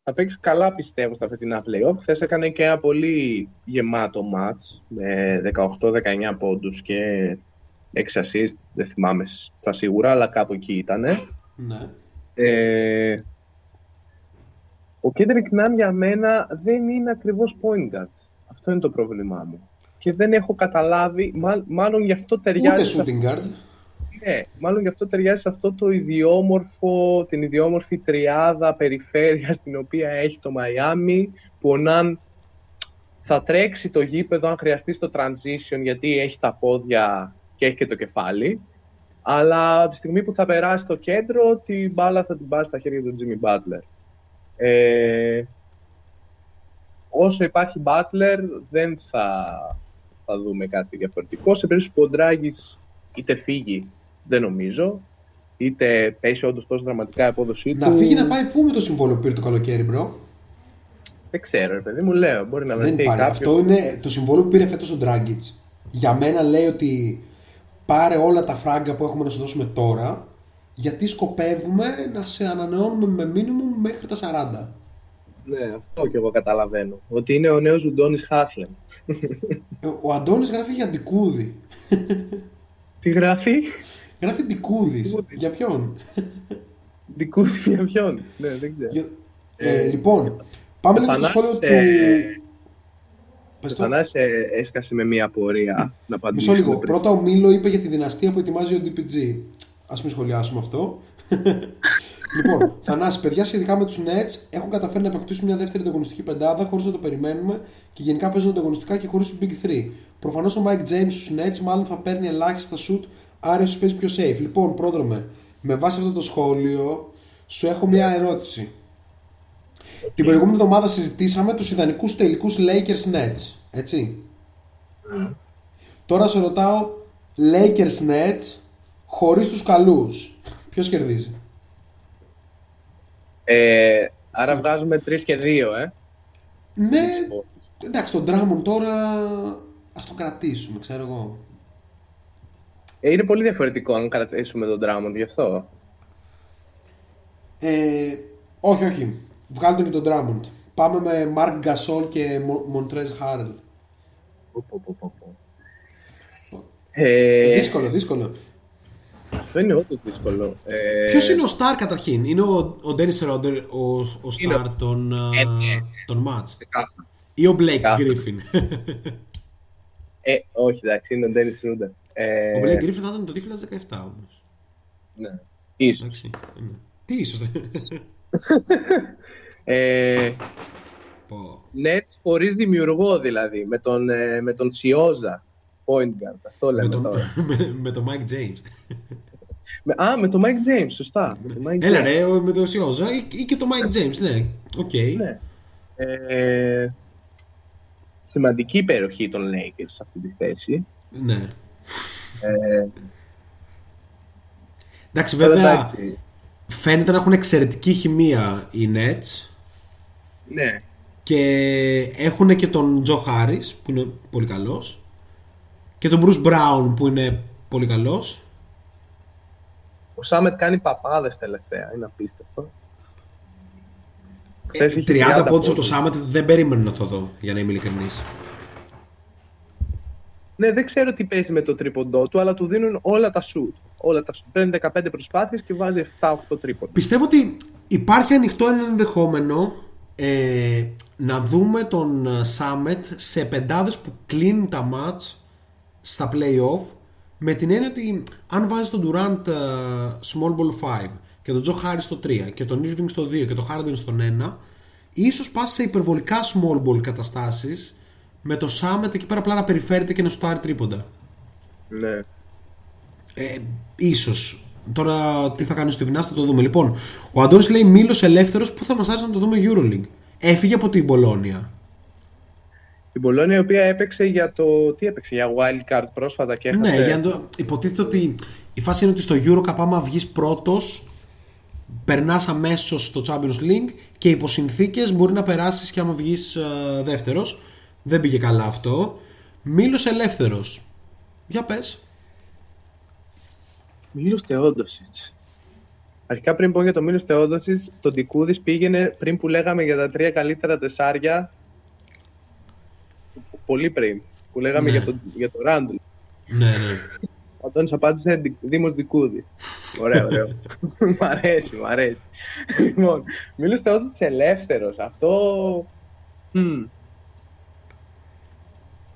θα παίξει καλά πιστεύω στα φετινά playoff. Χθες έκανε και ένα πολύ γεμάτο match με 18-19 πόντους και 6 assist, δεν θυμάμαι στα σίγουρα, αλλά κάπου εκεί ήτανε. Ναι. Ε, ο Κέντρικ Ναν για μένα δεν είναι ακριβώς point guard. Αυτό είναι το πρόβλημά μου. Και δεν έχω καταλάβει, μα- μάλλον γι' αυτό Ούτε ταιριάζει σε shooting guard. ναι, μάλλον γι' αυτό ταιριάζει σε αυτό το ιδιόμορφο, την ιδιόμορφη τριάδα περιφέρεια την οποία έχει το Μαϊάμι, που ο Ναν θα τρέξει το γήπεδο αν χρειαστεί στο transition γιατί έχει τα πόδια και έχει και το κεφάλι. Αλλά από τη στιγμή που θα περάσει στο κέντρο, την μπάλα θα την πάρει στα χέρια του Jimmy Butler. Ε, όσο υπάρχει Butler, δεν θα, θα δούμε κάτι διαφορετικό. Σε περίπτωση που ο Ντράγκης είτε φύγει, δεν νομίζω, είτε πέσει όντως τόσο δραματικά η απόδοσή Να του. φύγει να πάει πού με το συμβόλαιο που πήρε το καλοκαίρι, bro. Δεν ξέρω, ρε παιδί μου, λέω. Μπορεί να Δεν βρεθεί υπάρχει. κάποιος. Αυτό είναι το συμβόλαιο που πήρε φέτος ο Dragic. Για μένα λέει ότι πάρε όλα τα φράγκα που έχουμε να σου δώσουμε τώρα, γιατί σκοπεύουμε να σε ανανεώνουμε με minimum μέχρι τα 40. Ναι, αυτό και εγώ καταλαβαίνω. Ότι είναι ο νέος Γιουντόνις Χάσλεμ. Ε, Ο Αντώνης γράφει για Ντικούδη. Τι γράφει, Γράφει Ντικούδης. Ντικούδης. Για ποιον; Δικούδη για ποιον; Ναι, δεν ξέρω. Για- Ε, λοιπόν, πάμε λίγο στο σχόλιο Θανάσης, του... ε, Πες Ο το. Θανάσης ε, έσκασε με μία απορία να απαντήσει. Μισό λίγο. Πρώτα ο Μίλο είπε για τη δυναστεία που ετοιμάζει ο DPG. Α μην σχολιάσουμε αυτό. λοιπόν, Θανάση, παιδιά σχετικά με τους Nets έχουν καταφέρει να αποκτήσουν μια δεύτερη ανταγωνιστική πεντάδα χωρίς να το περιμένουμε και γενικά παίζουν ανταγωνιστικά και χωρίς τους Big 3. Προφανώς ο Mike James στους Nets μάλλον θα παίρνει ελάχιστα shoot, άρα ίσως παίζει πιο safe. Λοιπόν, πρόδρομε, με βάση αυτό το σχόλιο, σου έχω μια ερώτηση. Την προηγούμενη εβδομάδα συζητήσαμε τους ιδανικούς τελικούς Lakers Nets, έτσι. Τώρα σε ρωτάω Lakers Nets χωρίς τους καλούς. Ποιος κερδίζει; Ε, άρα βγάζουμε 3 και 2, ε. Ναι, εντάξει τον Drummond τώρα ας το κρατήσουμε, ξέρω εγώ. Ε, είναι πολύ διαφορετικό αν κρατήσουμε τον Drummond γι' αυτό. Ε, όχι, όχι. Βγάλτε και τον Drummond. Πάμε με Mark Gasol και Mo- Montrezl Harrell. Πω, πω, πω, πω, πω. Ε, δύσκολο, δύσκολο. αυτό είναι όντως δύσκολο. Ε, Ποιος είναι ο Star καταρχήν; Είναι ο, ο Dennis Rodder, ο, ο Είναι Star ο- των, α, Ε, ναι. των Mats. ξεκάθαρα. Ή ο Blake Ξεκάθαρα. Griffin; Ε, όχι, εντάξει, είναι ο Ντένις Ρούντερ. Ε, ο Blake Griffin θα ήταν το 2017 όμως. Ναι. Ίσως. Εντάξει. είναι. Τι ίσως. Ε, Πω. Nets χωρίς δημιουργό δηλαδή, με τον, ε, με τον Σιόζα, point guard, αυτό με, λέμε τον, τώρα. με, με τον Mike James. Με- α, με τον Mike James, σωστά. Με τον Mike Έλα James. ρε, ο- με τον Σιόζα ή, ή και τον Mike James, ναι. Οκ. Ναι. Ε, σημαντική υπεροχή των Lakers σε αυτή τη θέση. Ναι. Ε, Εντάξει, τώρα βέβαια εντάξει, φαίνεται να έχουν εξαιρετική χημεία οι Nets Ναι. και έχουν και τον Τζο Harris που είναι πολύ καλός και τον Bruce Brown που είναι πολύ καλός. Ο Σάμετ κάνει παπάδες τελευταία, είναι απίστευτο. Ε, Χθες είχε 30 πόντους από το πόντους. Σάμετ δεν περίμενα να το δω, για να είμαι ειλικρινής. Ναι, δεν ξέρω τι παίζει με το τρίποντό του, αλλά του δίνουν όλα τα shoot. Όλα τα shoot. Παίρνει 15 προσπάθειες και βάζει 7-8 τρίποντα. Πιστεύω ότι υπάρχει ανοιχτό ένα ενδεχόμενο ε, να δούμε τον ε, Σάμετ σε πεντάδες που κλείνουν τα μάτς στα play-off με την έννοια ότι αν βάζεις τον Durant ε, small ball 5 και τον Joe Harris στο 3 και τον Irving στο 2 και τον Harden στον 1 ίσως πας σε υπερβολικά small ball καταστάσεις με το Σάμετ εκεί πέρα απλά να περιφέρεται και να σου πάρει τρίποντα. Ναι. Ε, ίσως. Τώρα τι θα κάνεις στο γυμνάσιο θα το δούμε. Λοιπόν, ο Αντώνης λέει Μήλος ελεύθερος που θα μας άρεσε να το δούμε Euroleague. Έφυγε από την Μπολόνια. Η Μπολόνια η οποία έπαιξε για το. Τι έπαιξε, για wild card πρόσφατα και έχασε. Ναι, για να το... υποτίθεται ότι η φάση είναι ότι στο EuroCup άμα βγεις πρώτος περνάς αμέσως στο Champions League και υπό συνθήκες μπορεί να περάσεις και άμα βγεις ε, δεύτερος. Δεν πήγε καλά αυτό. Μίλος ελεύθερος. Για πες. Μίλος Θεόντοσιτς. Αρχικά πριν πω για το Μίλος Θεόντοσιτς, το Ντικούδης πήγαινε πριν που λέγαμε για τα τρία καλύτερα τεσσάρια. Πολύ πριν. Που λέγαμε Ναι. για, το, για το Ράντλ. Ναι, ναι. Ο Αντώνης απάντησε Δη- Δήμος Δικούδης. Ωραίο, ωραίο. μ' αρέσει, μ' αρέσει. λοιπόν, Μίλος Θεόντοσιτς ελεύθερος. Αυτό... Μμ.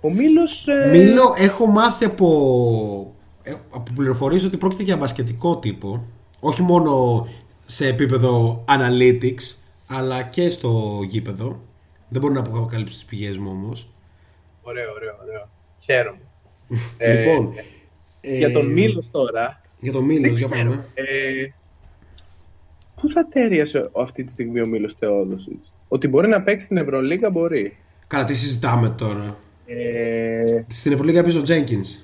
Ο Μίλος... ε, Μίλο έχω μάθει από, ε, από πληροφορίες ότι πρόκειται για μπασκετικό τύπο. Όχι μόνο σε επίπεδο analytics, αλλά και στο γήπεδο. Δεν μπορώ να αποκαλύψω τις πηγές μου όμως. Ωραίο, ωραίο, ωραίο. Χαίρομαι. Ε, λοιπόν, Για τον ε, Μίλος τώρα, Για τον Μίλος, δεν για ξέρω. πάμε. Ε, πού θα τέριασε αυτή τη στιγμή ο Μίλος Θεόδοσης; Ότι μπορεί να παίξει στην Ευρωλίγα μπορεί. Καλά, τι συζητάμε τώρα. Ε, Στην Ευρωλίγα παίζει ο Jenkins.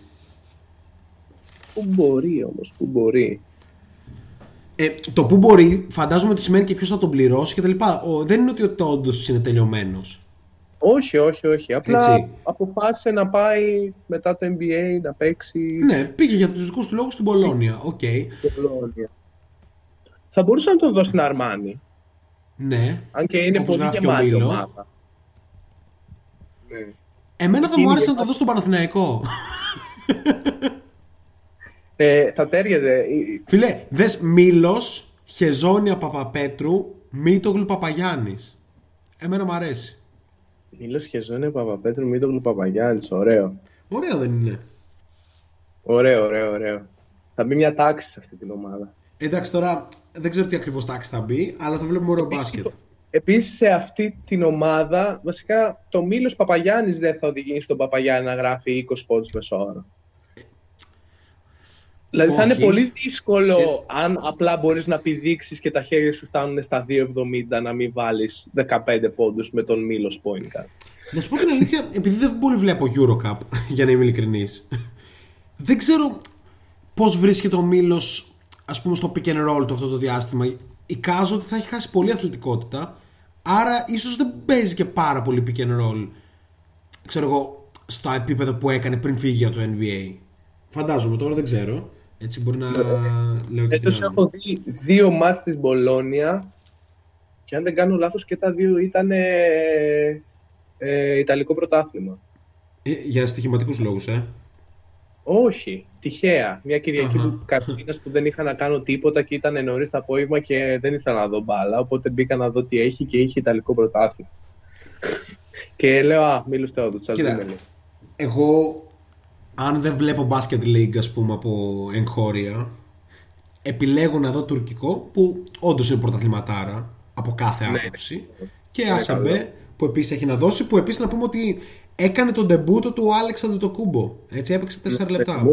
Πού μπορεί όμως, πού μπορεί. Ε, το που μπορεί, φαντάζομαι ότι σημαίνει και ποιος θα τον πληρώσει και τα λοιπά. Ο, δεν είναι ότι ο Τόντος είναι τελειωμένος. Όχι, όχι, όχι. Απλά Έτσι. αποφάσισε να πάει μετά το NBA να παίξει Ναι, πήγε για τους δικούς του λόγους στην Πολώνια. Οκ. στην Πολώνια. Θα μπορούσε να τον δώσει στην Αρμάνι. Ναι. Αν και είναι Όπως πολύ γράφει και ο γεμάτη Μίλο. ομάδα. Ναι. Εμένα θα Εκείνη μου άρεσε και να το δω στον Παναθηναϊκό. Ε, θα τέριαζε. ε, Φίλε, δες Μήλος, Χεζόνια Παπαπέτρου, Μίτογλου Παπαγιάννης. Εμένα μου αρέσει. Μίλος Χεζόνια Παπαπέτρου, Μήτογλου Παπαγιάννης. Ωραίο. Ωραίο δεν είναι. Ωραίο, ωραίο, ωραίο. Θα μπει μια τάξη σε αυτή την ομάδα. Εντάξει τώρα δεν ξέρω τι ακριβώς τάξη θα μπει, αλλά θα βλέπουμε ωραίο μπάσκετ. Επίσης σε αυτή την ομάδα, βασικά το Μίλος Παπαγιάννης δεν θα οδηγήσει τον Παπαγιάννη να γράφει 20 πόντους μεσόωρο. Δηλαδή θα είναι Όχι. πολύ δύσκολο αν απλά μπορείς να πηδήξεις και τα χέρια σου φτάνουν στα 2,70 να μην βάλεις 15 πόντους με τον Μίλος point guard. Να σου πω την αλήθεια, επειδή δεν πολύ βλέπω Eurocup, για να είμαι ειλικρινής, δεν ξέρω πώς βρίσκεται ο Μήλο, ας πούμε, στο pick and roll του αυτό το διάστημα. Εικάζω ότι θα έχει χάσει πολύ αθλητικότητα, άρα ίσως δεν παίζει και πάρα πολύ pick and roll, ξέρω εγώ, στα επίπεδα που έκανε πριν φύγει για το NBA. Φαντάζομαι τώρα, δεν ξέρω. Έτσι μπορεί να λέω και Έτος την άλλη. έχω δει δύο μάτς της Μπολόνια και αν δεν κάνω λάθος και τα δύο ήταν ε, ε, Ιταλικό πρωτάθλημα. Ε, για στοιχηματικούς λόγους, ε. Όχι, τυχαία. Μια Κυριακή Αχα. του καραντίνα που δεν είχα να κάνω τίποτα και ήταν νωρίς το απόγευμα και δεν ήθελα να δω μπάλα. Οπότε μπήκα να δω τι έχει και είχε Ιταλικό πρωτάθλημα. και λέω, Α, μίλους στο όντω, Κοίτα. Εγώ, αν δεν βλέπω Basket League, ας πούμε, από εγχώρια, επιλέγω να δω τουρκικό, που όντως είναι πρωταθληματάρα από κάθε Ναι. άποψη. Και Είναι Ασαμπέ, καλό. που επίσης έχει να δώσει, που επίσης να πούμε ότι έκανε τον ντεμπούτο του Άλεξανδρου το Κούμπο. Έτσι, έπαιξε 4 Ναι, λεπτά. ναι.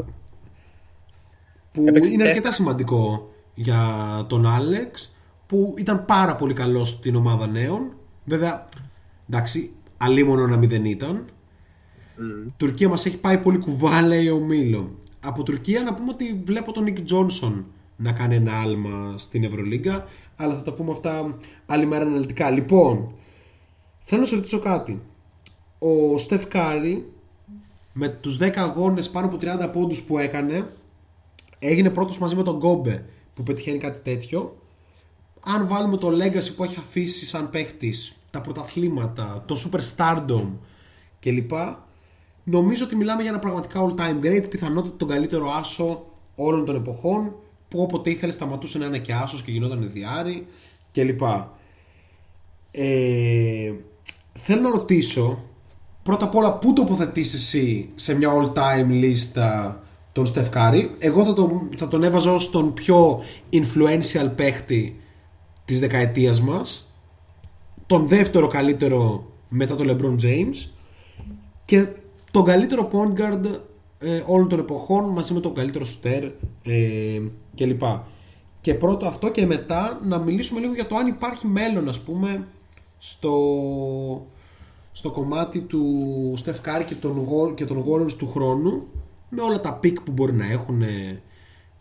Που Έπαιξε είναι αρκετά τέσσερα. σημαντικό για τον Άλεξ, που ήταν πάρα πολύ καλός στην ομάδα νέων. Βέβαια, εντάξει, αλίμονο να μην δεν ήταν. Τουρκία μας έχει πάει πολύ κουβά, λέει ο Μίλο. Από Τουρκία να πούμε ότι βλέπω τον Νικ Τζόνσον να κάνει ένα άλμα στην Ευρωλίγκα, αλλά θα τα πούμε αυτά άλλη μέρα αναλυτικά. Λοιπόν, θέλω να σε ρωτήσω κάτι. Ο Στεφ Κάρι με τους 10 αγώνες πάνω από 30 πόντους που έκανε έγινε πρώτος μαζί με τον Γκόμπε που πετυχαίνει κάτι τέτοιο αν βάλουμε το legacy που έχει αφήσει σαν παίχτης τα πρωταθλήματα, το super stardom κλπ νομίζω ότι μιλάμε για ένα πραγματικά all time great πιθανότητα τον καλύτερο άσο όλων των εποχών που όποτε ήθελε σταματούσε να είναι και άσος και γινόταν διάρρη κλπ. Ε, θέλω να ρωτήσω πρώτα απ' όλα πού τοποθετείς εσύ σε μια all time λίστα τον Στεφ Κάρι εγώ θα τον, θα τον έβαζα ως τον πιο influential παίχτη της δεκαετίας μας τον δεύτερο καλύτερο μετά τον LeBron James και τον καλύτερο point guard ε, όλων των εποχών μαζί με τον καλύτερο shooter ε, κλπ. Και πρώτο αυτό και μετά να μιλήσουμε λίγο για το αν υπάρχει μέλλον ας πούμε στο, στο κομμάτι του Steph Curry και των, Wa- και των Warriors του χρόνου με όλα τα pick που μπορεί να έχουν ε,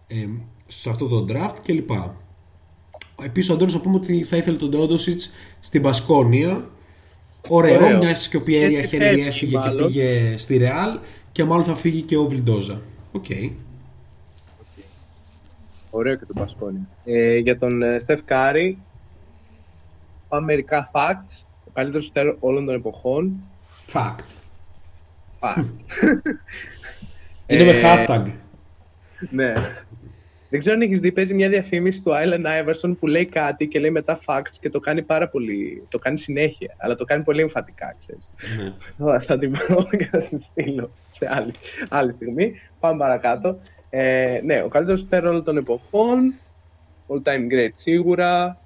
ε, σε αυτό το draft κλπ. Επίσης ο Αντώνης να πούμε ότι θα ήθελε τον Teodosic στην Μπασκόνια Ωραίο, Ωραίο. μια και ο Πιεριά Έτσι Χένρι φεύγει, έφυγε και μάλλον. πήγε στη Ρεάλ και μάλλον θα φύγει και ο Βιλντόζα. Οκ. Ωραίο και τον Μπασκόνια. Ε, για τον ε, Steph Curry, πάμε μερικά facts. Ο καλύτερος σουτέρ όλων των εποχών. Fact. Fact. Είναι με Ε, hashtag. ναι. Δεν ξέρω αν έχεις δει, παίζει μια διαφήμιση του Island Iverson που λέει κάτι και λέει μετά facts και το κάνει πάρα πολύ, το κάνει συνέχεια, αλλά το κάνει πολύ εμφατικά, ξέρεις. Ναι. Θα- θα την πω και θα την στείλω σε άλλη, άλλη στιγμή. Πάμε παρακάτω. Ε, ναι, ο καλύτερος σουτέρ όλων των εποχών. All time great σίγουρα.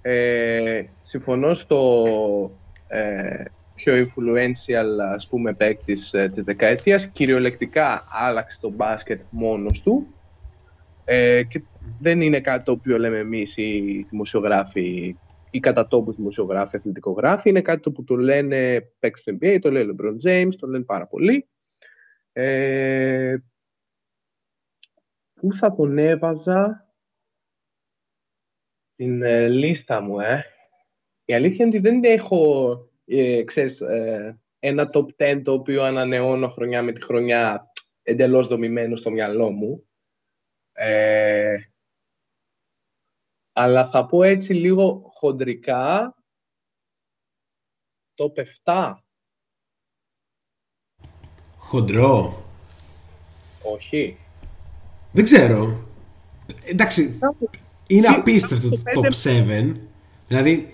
Ε, συμφωνώ στο ε, πιο influential ας πούμε παίκτης ε, της δεκαετίας. Κυριολεκτικά άλλαξε το μπάσκετ μόνος του. Ε, και δεν είναι κάτι το οποίο λέμε εμείς οι δημοσιογράφοι ή κατά τόπους δημοσιογράφοι, αθλητικογράφοι. Είναι κάτι το που το λένε παίκτες του NBA, το λέει ο LeBron James, το λένε πάρα πολύ. Ε, πού θα τον έβαζα; Την ε, λίστα μου, ε. Η αλήθεια είναι ότι δεν έχω, ε, ξέρεις, ε, ένα top 10 το οποίο ανανεώνω χρονιά με τη χρονιά εντελώς δομημένο στο μυαλό μου. Ε, αλλά θα πω έτσι λίγο χοντρικά top 7. Χοντρό. Όχι. Δεν ξέρω. Εντάξει, είναι Συ- απίστευτο το πέντε- top 7. Δηλαδή,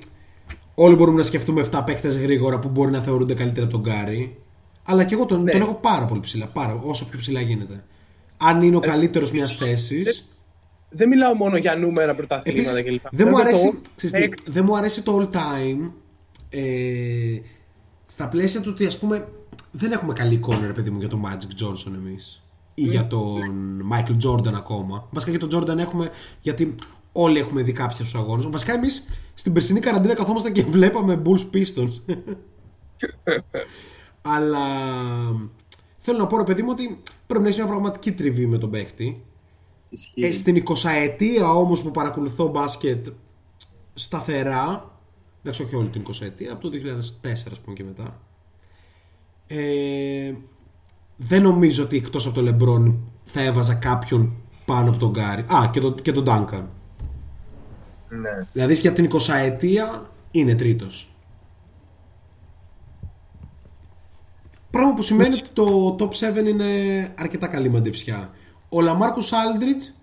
όλοι μπορούμε να σκεφτούμε 7 παίχτε γρήγορα που μπορεί να θεωρούνται καλύτερα από τον Γκάρι. Αλλά και εγώ τον, Ναι. τον έχω πάρα πολύ ψηλά. Πάρα, όσο πιο ψηλά γίνεται. Αν είναι ο καλύτερος μιας θέσης. Δεν μιλάω μόνο για νούμερα πρωταθλήματα Επίσης, κλπ. δεν μου, Θέλω αρέσει, το ξέρεις τι, παίκτη. δεν μου αρέσει το all time ε, στα πλαίσια του ότι ας πούμε δεν έχουμε καλή εικόνα ρε παιδί μου για τον Magic Johnson εμείς ή για τον Michael Jordan ακόμα. Βασικά για τον Jordan έχουμε γιατί όλοι έχουμε δει κάποιους στους αγώνες. Βασικά εμείς στην περσινή καραντίνα καθόμασταν και βλέπαμε Bulls Pistons. Αλλά θέλω να πω ρε παιδί μου ότι πρέπει να έχει μια πραγματική τριβή με τον παίχτη. Ισχύει. Ε, στην 20 ετία όμως που παρακολουθώ μπάσκετ σταθερά, εντάξει όχι όλη την 20ετία, από το 2004 ας πούμε και μετά, ε, δεν νομίζω ότι εκτός από τον Λεμπρόν θα έβαζα κάποιον πάνω από τον Γκάρι. Α, και τον, και τον Duncan. Ναι. Δηλαδή για την 20ετία είναι τρίτος. Πράγμα που σημαίνει ότι το top 7 είναι αρκετά καλή μαντεψιά. Ο LaMarcus Aldridge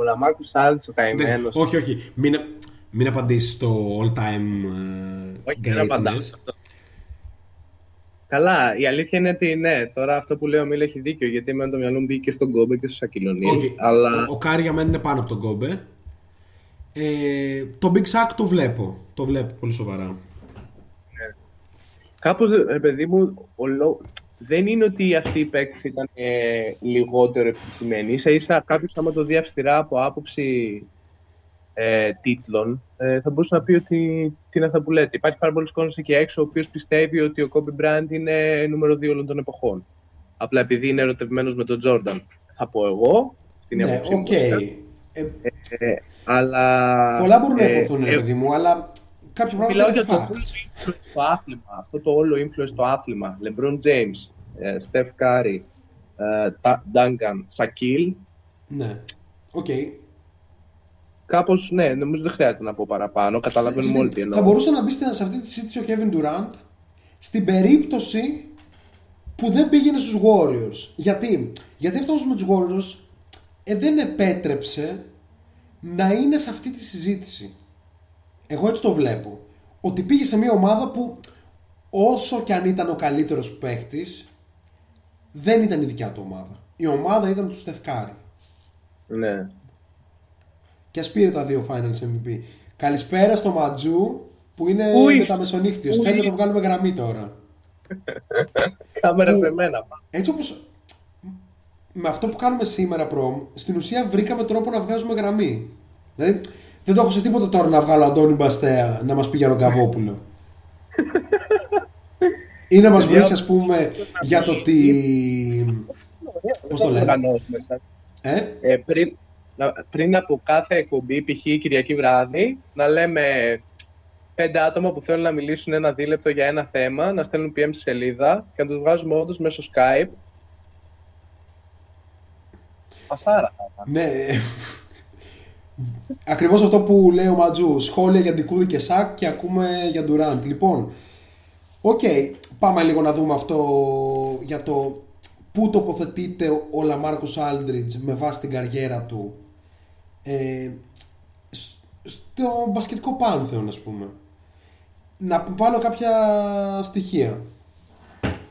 Ο LaMarcus Aldridge, ο Εντάξει, καημένος. Όχι, όχι. Μην, μην απαντήσεις στο all time ε, Όχι, δεν απαντάω greatness. σε αυτό. Καλά, η αλήθεια είναι ότι ναι, τώρα αυτό που λέει ο Μίλ έχει δίκιο, γιατί με το μυαλό μου μπήκε και στον Kobe και στο Shaquille O'Neal. Όχι, αλλά ο, ο Κάρι για μένα είναι πάνω από τον Kobe. Ε, το Big Shaq το βλέπω. Το βλέπω πολύ σοβαρά. Κάπως, ρε παιδί μου, ο λό- δεν είναι ότι αυτοί οι παίκτες ήταν ε, λιγότερο επιτυχημένοι. Ίσα ίσα κάποιος άμα το δει αυστηρά από άποψη ε, τίτλων, ε, θα μπορούσε να πει ότι τι είναι αυτά που λέτε. Υπάρχει πάρα πολλοί κόσμος εκεί έξω ο οποίος πιστεύει ότι ο Kobe Bryant είναι νούμερο 2 όλων των εποχών. Απλά επειδή είναι ερωτευμένος με τον Τζόρνταν. Θα πω εγώ, στην Ναι, άποψή μου. οκ. βασικά. Ε, Ε, αλλά... πολλά μπορούν να ε, ειπωθούν, ρε ε, παιδί μου, αλλά κάποια πράγματα Μιλάω είναι για το fact. όλο influence στο άθλημα. Αυτό το όλο influence στο άθλημα. LeBron James, ε, Steph Curry, ε, Tim Duncan, Shaquille. Ναι. Οκ. Κάπως, ναι, νομίζω δεν χρειάζεται να πω παραπάνω. Καταλαβαίνουμε Στην- όλοι τι εννοώ. Θα μπορούσε να μπει στην- σε αυτή τη συζήτηση ο Kevin Durant στην περίπτωση που δεν πήγαινε στους Warriors. Γιατί, Γιατί αυτός με τους Warriors ε, δεν επέτρεψε να είναι σε αυτή τη συζήτηση. Εγώ έτσι το βλέπω. Ότι πήγε σε μια ομάδα που όσο και αν ήταν ο καλύτερος παίχτης δεν ήταν η δικιά του ομάδα. Η ομάδα ήταν του Στεφκάρη. Ναι. Και ας πήρε τα δύο Finals MVP. Καλησπέρα στο Ματζού που είναι Πού είσαι; μεταμεσονύχτιος. Πού Θέλει να το είσαι; βγάλουμε γραμμή τώρα. Κάμερα Που- σε μένα. Έτσι όπως με αυτό που κάνουμε σήμερα προμ, στην ουσία βρήκαμε τρόπο να βγάζουμε γραμμή. Δηλαδή δεν το έχω σε τίποτα τώρα να βγάλω Αντώνη Μπαστέα να μας πει για τον Καβόπουλο. Ή να μας Παιδιά, βρεις ας πούμε για το τι... Πώς το λένε; οργανώσουμε. Ε; Ε, πριν, να- πριν από κάθε εκπομπή, π.χ. Κυριακή βράδυ, να λέμε πέντε άτομα που θέλουν να μιλήσουν ένα δίλεπτο για ένα θέμα, να στέλνουν PM στη σελίδα και να τους βγάζουμε όντως μέσω Skype. Φασάρα θα ήταν. Ναι. Ακριβώς αυτό που λέει ο Ματζού. Σχόλια για Ντικούδη και Σάκ και ακούμε για Ντουράντ. Λοιπόν, οκ, πάμε λίγο να δούμε αυτό για το πού τοποθετείται ο LaMarcus Aldridge με βάση την καριέρα του ε, σ- στο μπασκετικό πάνθεον ας πούμε. Να βάλω κάποια στοιχεία.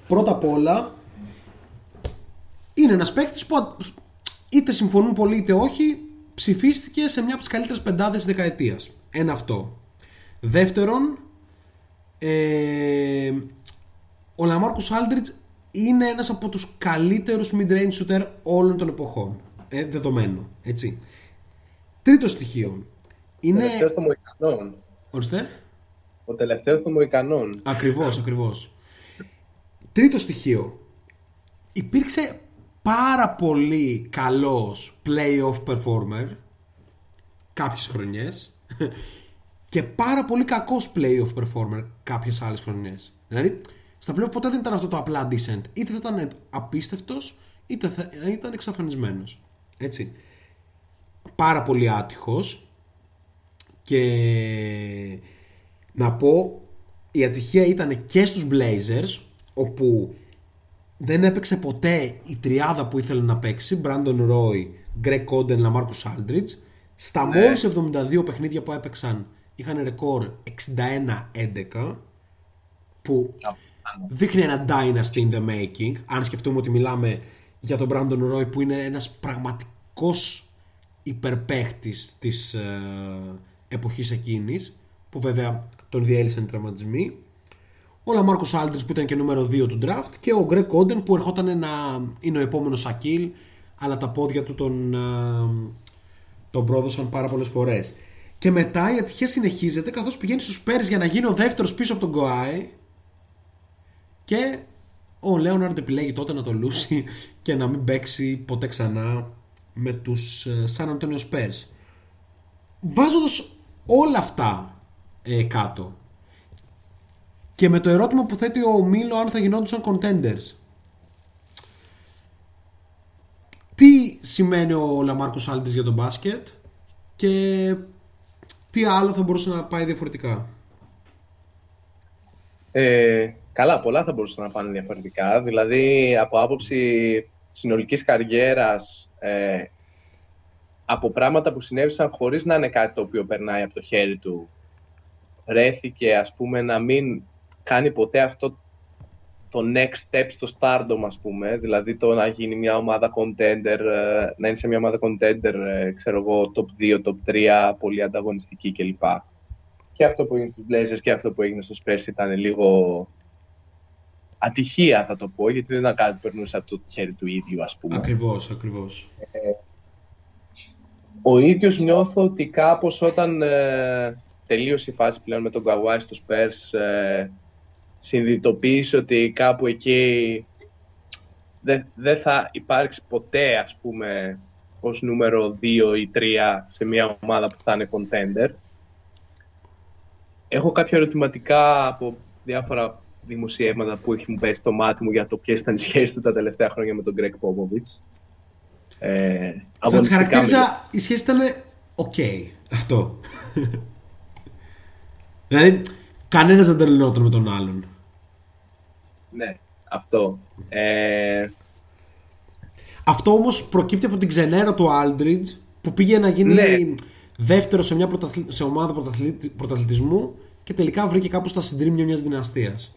Πρώτα απ' όλα, είναι ένας παίκτης που α- είτε συμφωνούν πολλοί είτε όχι, ψηφίστηκε σε μια από τις καλύτερες πεντάδες της δεκαετίας. Ένα αυτό. Δεύτερον, ε, ο LaMarcus Aldridge είναι ένας από τους καλύτερους mid-range shooter όλων των εποχών. Ε, δεδομένο, έτσι. Τρίτο στοιχείο. Ο Είναι... τελευταίος των Μοϊκανών. Ορίστε. Ο τελευταίος των Μοϊκανών. Ακριβώς, ακριβώς. Τρίτο στοιχείο. Υπήρξε πάρα πολύ καλός playoff performer κάποιες χρονιές και πάρα πολύ κακός playoff performer κάποιες άλλες χρονιές. Δηλαδή, στα playoff ποτέ δεν ήταν αυτό το απλά decent. Είτε θα ήταν απίστευτος, είτε θα ήταν εξαφανισμένος. Έτσι. Πάρα πολύ άτυχος και να πω η ατυχία ήταν και στους Blazers όπου δεν έπαιξε ποτέ η τριάδα που ήθελε να παίξει Brandon Roy, Greg Oden, LaMarcus Aldridge. Στα Ναι. μόλις 72 παιχνίδια που έπαιξαν είχαν ρεκόρ 61-11 που δείχνει ένα dynasty in the making αν σκεφτούμε ότι μιλάμε για τον Brandon Roy που είναι ένας πραγματικός υπερπαίχτης της ε, εποχής εκείνης που βέβαια τον διέλυσαν οι τραυματισμοί ο LaMarcus Aldridge που ήταν και νούμερο 2 του draft και ο Greg Oden που ερχόταν να είναι ο επόμενος Σακίλ αλλά τα πόδια του τον, ε, τον πρόδωσαν πάρα πολλές φορές. Και μετά η ατυχία συνεχίζεται καθώς πηγαίνει στους Πέρι για να γίνει ο δεύτερος πίσω από τον Γκοάι και ο Λέοναρντ επιλέγει τότε να το λούσει και να μην παίξει ποτέ ξανά με τους ε, San Antonio Spurs. Βάζοντας όλα αυτά ε, κάτω και με το ερώτημα που θέτει ο Μίλο αν θα γινόντουσαν contenders. Τι σημαίνει ο Λαμάρκος Άλτης για τον μπάσκετ και τι άλλο θα μπορούσε να πάει διαφορετικά; Ε, καλά, πολλά θα μπορούσαν να πάνε διαφορετικά. Δηλαδή, από άποψη συνολικής καριέρας, ε, από πράγματα που συνέβησαν χωρίς να είναι κάτι το οποίο περνάει από το χέρι του, βρέθηκε, ας πούμε, να μην κάνει ποτέ αυτό το next step στο stardom, ας πούμε, δηλαδή το να γίνει μια ομάδα contender, ε, να είναι σε μια ομάδα contender, ε, ξέρω εγώ, top 2, top 3, πολύ ανταγωνιστική κλπ. Και αυτό που έγινε στους Blazers και αυτό που έγινε στους Spurs ήταν λίγο ατυχία, θα το πω, γιατί δεν ήταν κάτι που περνούσε από το χέρι του ίδιου, ας πούμε. Ακριβώς, ακριβώς. Ο ίδιος νιώθω ότι κάπως όταν ε, τελείωσε η φάση πλέον με τον Kawhi στους Spurs ε, συνειδητοποίησε ότι κάπου εκεί δεν δεν θα υπάρξει ποτέ ας πούμε ως νούμερο 2 ή 3 σε μια ομάδα που θα είναι contender. Έχω κάποια ερωτηματικά από διάφορα δημοσιεύματα που έχει μου πέσει στο μάτι μου για το ποιες ήταν οι σχέσεις του τα τελευταία χρόνια με τον Greg Popovich. Ε, Θα τις αγωνιστικά χαρακτήριζα, η σχέση ήταν οκ, αυτό. δηλαδή, κανένας δεν τρελαινόταν με τον άλλον. Ναι, αυτό. Ε, Αυτό όμως προκύπτει από την ξενέρα του Aldridge που πήγε να γίνει Ναι. δεύτερο σε μια πρωταθλη- σε ομάδα πρωταθλη- πρωταθλητισμού και τελικά βρήκε κάπου στα συντρίμμια μιας δυναστείας.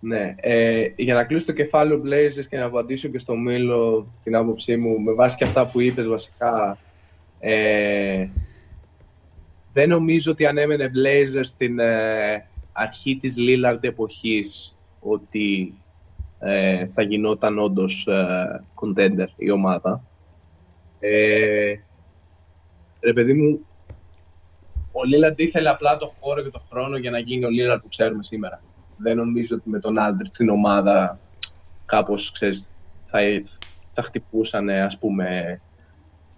ναι. Ε, για να κλείσω το κεφάλαιο Blazers και να απαντήσω και στο Μήλο την άποψή μου, με βάση και αυτά που είπες βασικά, ε, δεν νομίζω ότι αν έμενε Blazers στην ε, αρχή της Lillard εποχής ότι ε, θα γινόταν όντως ε, contender η ομάδα. Ε, ρε παιδί μου, ο Λίλαρντ ήθελε απλά το χώρο και το χρόνο για να γίνει ο Λίλαρντ που ξέρουμε σήμερα. Δεν νομίζω ότι με τον Aldridge στην ομάδα κάπως, ξέρεις, θα, θα χτυπούσαν, ας πούμε,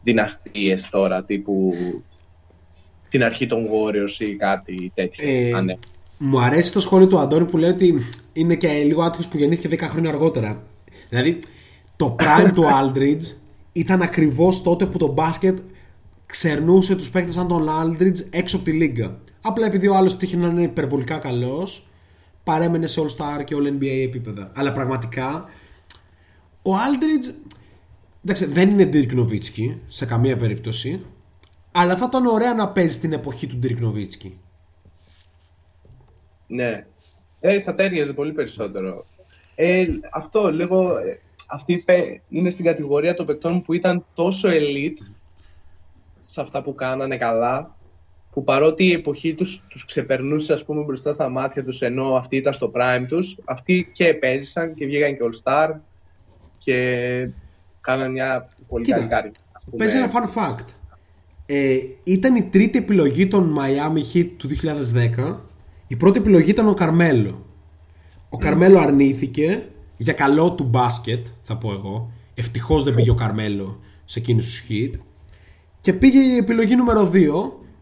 δυναστείες τώρα, τύπου την αρχή των Warriors ή κάτι τέτοιο. Ε, αν ναι. Μου αρέσει το σχόλιο του Αντώνη που λέει ότι είναι και λίγο άτυχος που γεννήθηκε 10 χρόνια αργότερα. Δηλαδή, το prime του Aldridge ήταν ακριβώς τότε που το μπάσκετ ξερνούσε τους παίκτες σαν τον Aldridge έξω από τη λίγα. Απλά επειδή ο άλλος έτυχε να είναι υπερβολικά καλός, παρέμενε σε All Star και All NBA επίπεδα. Αλλά πραγματικά ο Aldridge εντάξει, δεν είναι Dirk Nowitzki σε καμία περίπτωση. Αλλά θα ήταν ωραία να παίζει στην εποχή του Dirk Nowitzki. Ναι. Ε, θα τέριαζε πολύ περισσότερο. Ε, αυτό λίγο. ε, Αυτή η παι- είναι στην κατηγορία των παικτών που ήταν τόσο elite σε αυτά που κάνανε καλά, που παρότι η εποχή τους τους ξεπερνούσε ας πούμε μπροστά στα μάτια τους ενώ αυτοί ήταν στο prime τους, αυτοί και παίζησαν και βγήκαν και All Star και κάναν μια πολύ Κοίτα, καλή κάρτα. ας πούμε. Παίζει ένα fun fact. Ε, ήταν η τρίτη επιλογή των Miami Heat του 2010. Η πρώτη επιλογή ήταν ο Καρμέλο. Ο Καρμέλο αρνήθηκε για καλό του μπάσκετ, θα πω εγώ. Ευτυχώς δεν πήγε ο Καρμέλο σε εκείνους τους Heat. Και πήγε η επιλογή νούμερο 2,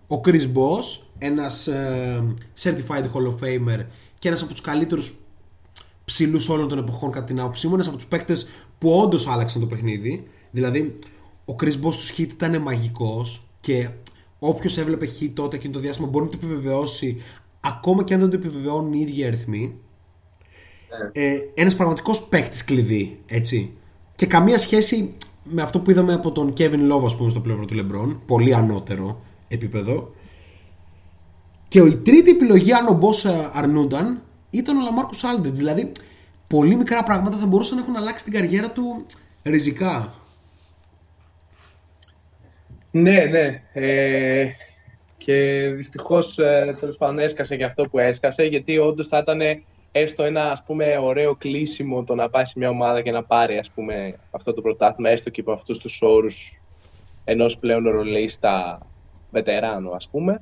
ο Chris Boss, ένας ε, Certified Hall of Famer και ένας από τους καλύτερους ψηλούς όλων των εποχών κατά την άποψή μου. Ένας από τους παίκτες που όντως άλλαξαν το παιχνίδι. Δηλαδή, ο Chris Bosh του Heat ήταν μαγικός και όποιος έβλεπε Heat τότε εκείνο το διάστημα μπορεί να το επιβεβαιώσει ακόμα και αν δεν το επιβεβαιώνουν οι ίδιοι αριθμοί. Ε, Ένας πραγματικός παίκτης κλειδί, έτσι. Και καμία σχέση με αυτό που είδαμε από τον Kevin Love, ας πούμε, στο πλευρό του LeBron. Πολύ ανώτερο επίπεδο. Και η τρίτη επιλογή, αν ο Μπός ε, αρνούνταν, ήταν ο Λαμάρκο Aldridge. Δηλαδή, πολύ μικρά πράγματα θα μπορούσαν να έχουν αλλάξει την καριέρα του ριζικά. Ναι, ναι. Ε, και δυστυχώς τέλος πάντων έσκασε και αυτό που έσκασε, γιατί όντως θα ήταν έστω ένα ας πούμε, ωραίο κλείσιμο το να πάει σε μια ομάδα και να πάρει ας πούμε, αυτό το πρωτάθλημα, έστω και από αυτούς τους όρους ενός πλέον ρολίστα βετεράνου, ας πούμε.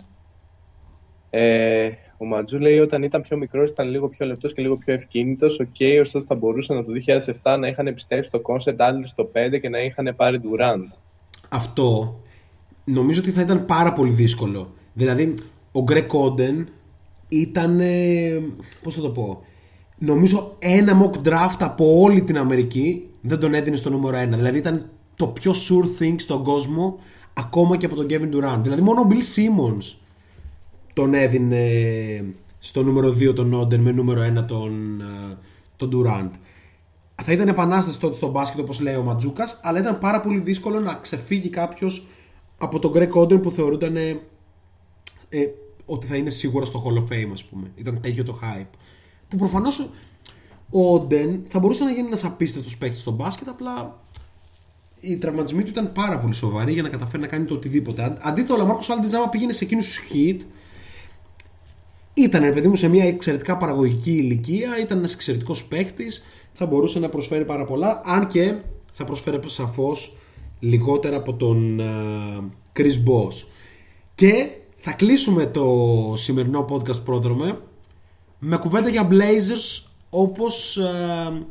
Ε, ο Ματζού λέει όταν ήταν πιο μικρός ήταν λίγο πιο λεπτός και λίγο πιο ευκίνητος. Οκ, okay, ωστόσο θα μπορούσαν από το 2007 να είχαν επιστρέψει το concept άλλη στο 5 και να είχαν πάρει Durant. Αυτό νομίζω ότι θα ήταν πάρα πολύ δύσκολο. Δηλαδή, ο Γκρέκ Κόντεν ήταν. ε, Πώς θα το πω. Νομίζω ένα mock draft από όλη την Αμερική δεν τον έδινε στο νούμερο 1. Δηλαδή ήταν το πιο sure thing στον κόσμο ακόμα και από τον Kevin Durant. Δηλαδή μόνο ο Bill Simmons τον έδινε στο νούμερο 2 τον Όντεν με νούμερο 1 τον, ε, τον Durant. Θα ήταν επανάσταση τότε στο μπάσκετ όπως λέει ο Ματζούκας αλλά ήταν πάρα πολύ δύσκολο να ξεφύγει κάποιος από τον Greg Oden που θεωρούνταν ε, ε, ότι θα είναι σίγουρα στο Hall of Fame ας πούμε. Ήταν τέτοιο το hype. Που προφανώς ο Oden θα μπορούσε να γίνει ένας απίστευτος παίκτης στο μπάσκετ απλά οι τραυματισμοί του ήταν πάρα πολύ σοβαροί για να καταφέρει να κάνει το οτιδήποτε. Αν- Αντίθετα, ο LaMarcus Aldridge, άμα πήγαινε σε εκείνους τους Heat, ήταν ρε παιδί μου σε μια εξαιρετικά παραγωγική ηλικία, ήταν ένας εξαιρετικός παίκτης, θα μπορούσε να προσφέρει πάρα πολλά, αν και θα προσφέρει σαφώς λιγότερα από τον ε, Chris Boss. Και θα κλείσουμε το σημερινό podcast πρόδρομε με κουβέντα για Blazers όπως ε,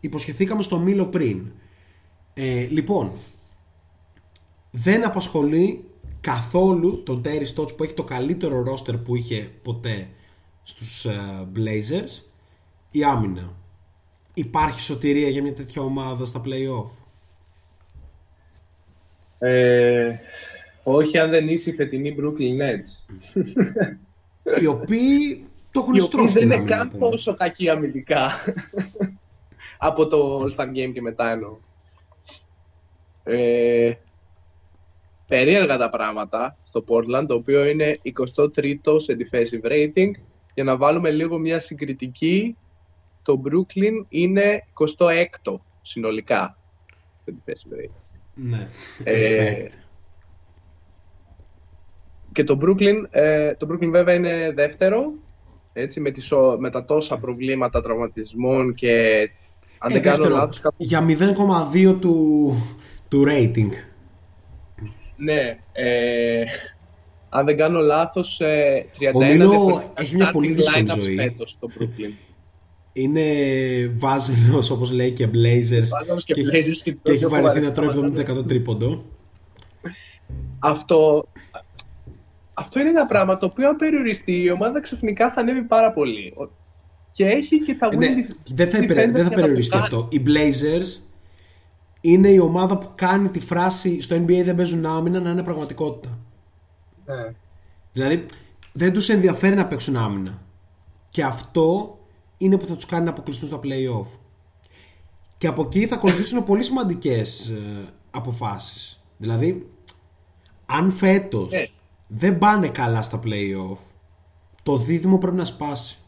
υποσχεθήκαμε στο Μήλο πριν. Ε, λοιπόν, δεν απασχολεί καθόλου τον Terry Stotts που έχει το καλύτερο roster που είχε ποτέ στους ε, Blazers η άμυνα. Υπάρχει σωτηρία για μια τέτοια ομάδα στα play-off; Ε, όχι αν δεν είσαι η φετινή Brooklyn Nets. οι οποίοι το έχουν Οι οποίοι στρώσει δεν την είναι άμυνα. καν να πούμε. τόσο κακοί αμυντικά. Από το All-Star Game και μετά εννοώ. Ε, περίεργα τα πράγματα στο Portland, το οποίο είναι 23ο σε defensive rating. Για να βάλουμε λίγο μια συγκριτική, το Brooklyn είναι 26ο συνολικά σε defensive rating. Ναι, Ε, respect. Και το Brooklyn, ε, το Brooklyn βέβαια είναι δεύτερο, έτσι, με, τις, ο- με τα τόσα προβλήματα τραυματισμών και αν Ε, δεν κάνω δεύτερο, λάθος κάπου... Για 0,2 του, του rating. Ναι, ε, αν δεν κάνω λάθος, ε, 31 Ο Μίλο διαφορετικά έχει μια πολύ starting δύσκολη lineups ζωή. φέτος στο Brooklyn. Είναι βάζελος όπως λέει και Blazers Βάζελος και και, Blazers έχει- και και έχει πιο βαρεθεί να βαρετά τρώει 70% τρίποντο. Αυτό, αυτό είναι ένα πράγμα το οποίο αν περιοριστεί η ομάδα ξαφνικά θα ανέβει πάρα πολύ. Ο- Και έχει και τα Ε, ναι, win def- δεν θα, περι- defenders δεν θα για να το περιοριστεί κάνει. αυτό. Οι Blazers είναι η ομάδα που κάνει τη φράση στο NBA δεν παίζουν άμυνα να είναι πραγματικότητα. Ναι. Δηλαδή δεν τους ενδιαφέρει να παίξουν άμυνα. Και αυτό είναι που θα τους κάνει να αποκλειστούν στα play-off. Και από εκεί θα ακολουθήσουν πολύ σημαντικές ε, αποφάσεις. Δηλαδή, αν φέτος Ναι. δεν πάνε καλά στα play-off, το δίδυμο πρέπει να σπάσει.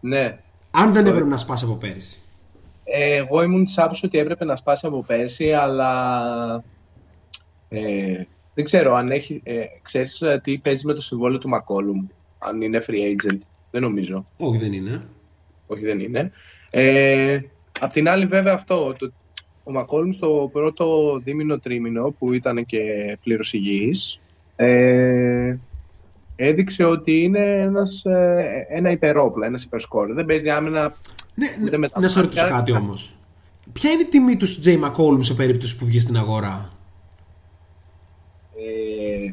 ναι. Αν δεν έπρεπε να σπάσει από πέρυσι. Ε, Εγώ ήμουν της άποψης ότι έπρεπε να σπάσει από πέρσι, αλλά ε, δεν ξέρω αν έχει. Ε, ξέρεις ε, τι παίζει με το συμβόλαιο του Μακόλουμ, αν είναι free agent. Δεν νομίζω. Όχι, δεν είναι. Όχι, δεν είναι. Ε, απ' την άλλη, βέβαια, αυτό. Το, ο Μακόλουμ στο πρώτο δίμηνο τρίμηνο, που ήταν και πλήρως υγιής, ε, έδειξε ότι είναι ένας, ε, ένα υπερόπλα, ένας υπερσκόρ. Δεν παίζει άμυνα Ναι, Ούτε ναι, με τα να σε ρωτήσω μάτια. κάτι όμως. Ποια είναι η τιμή του CJ McCollum σε περίπτωση που βγει στην αγορά; Ε,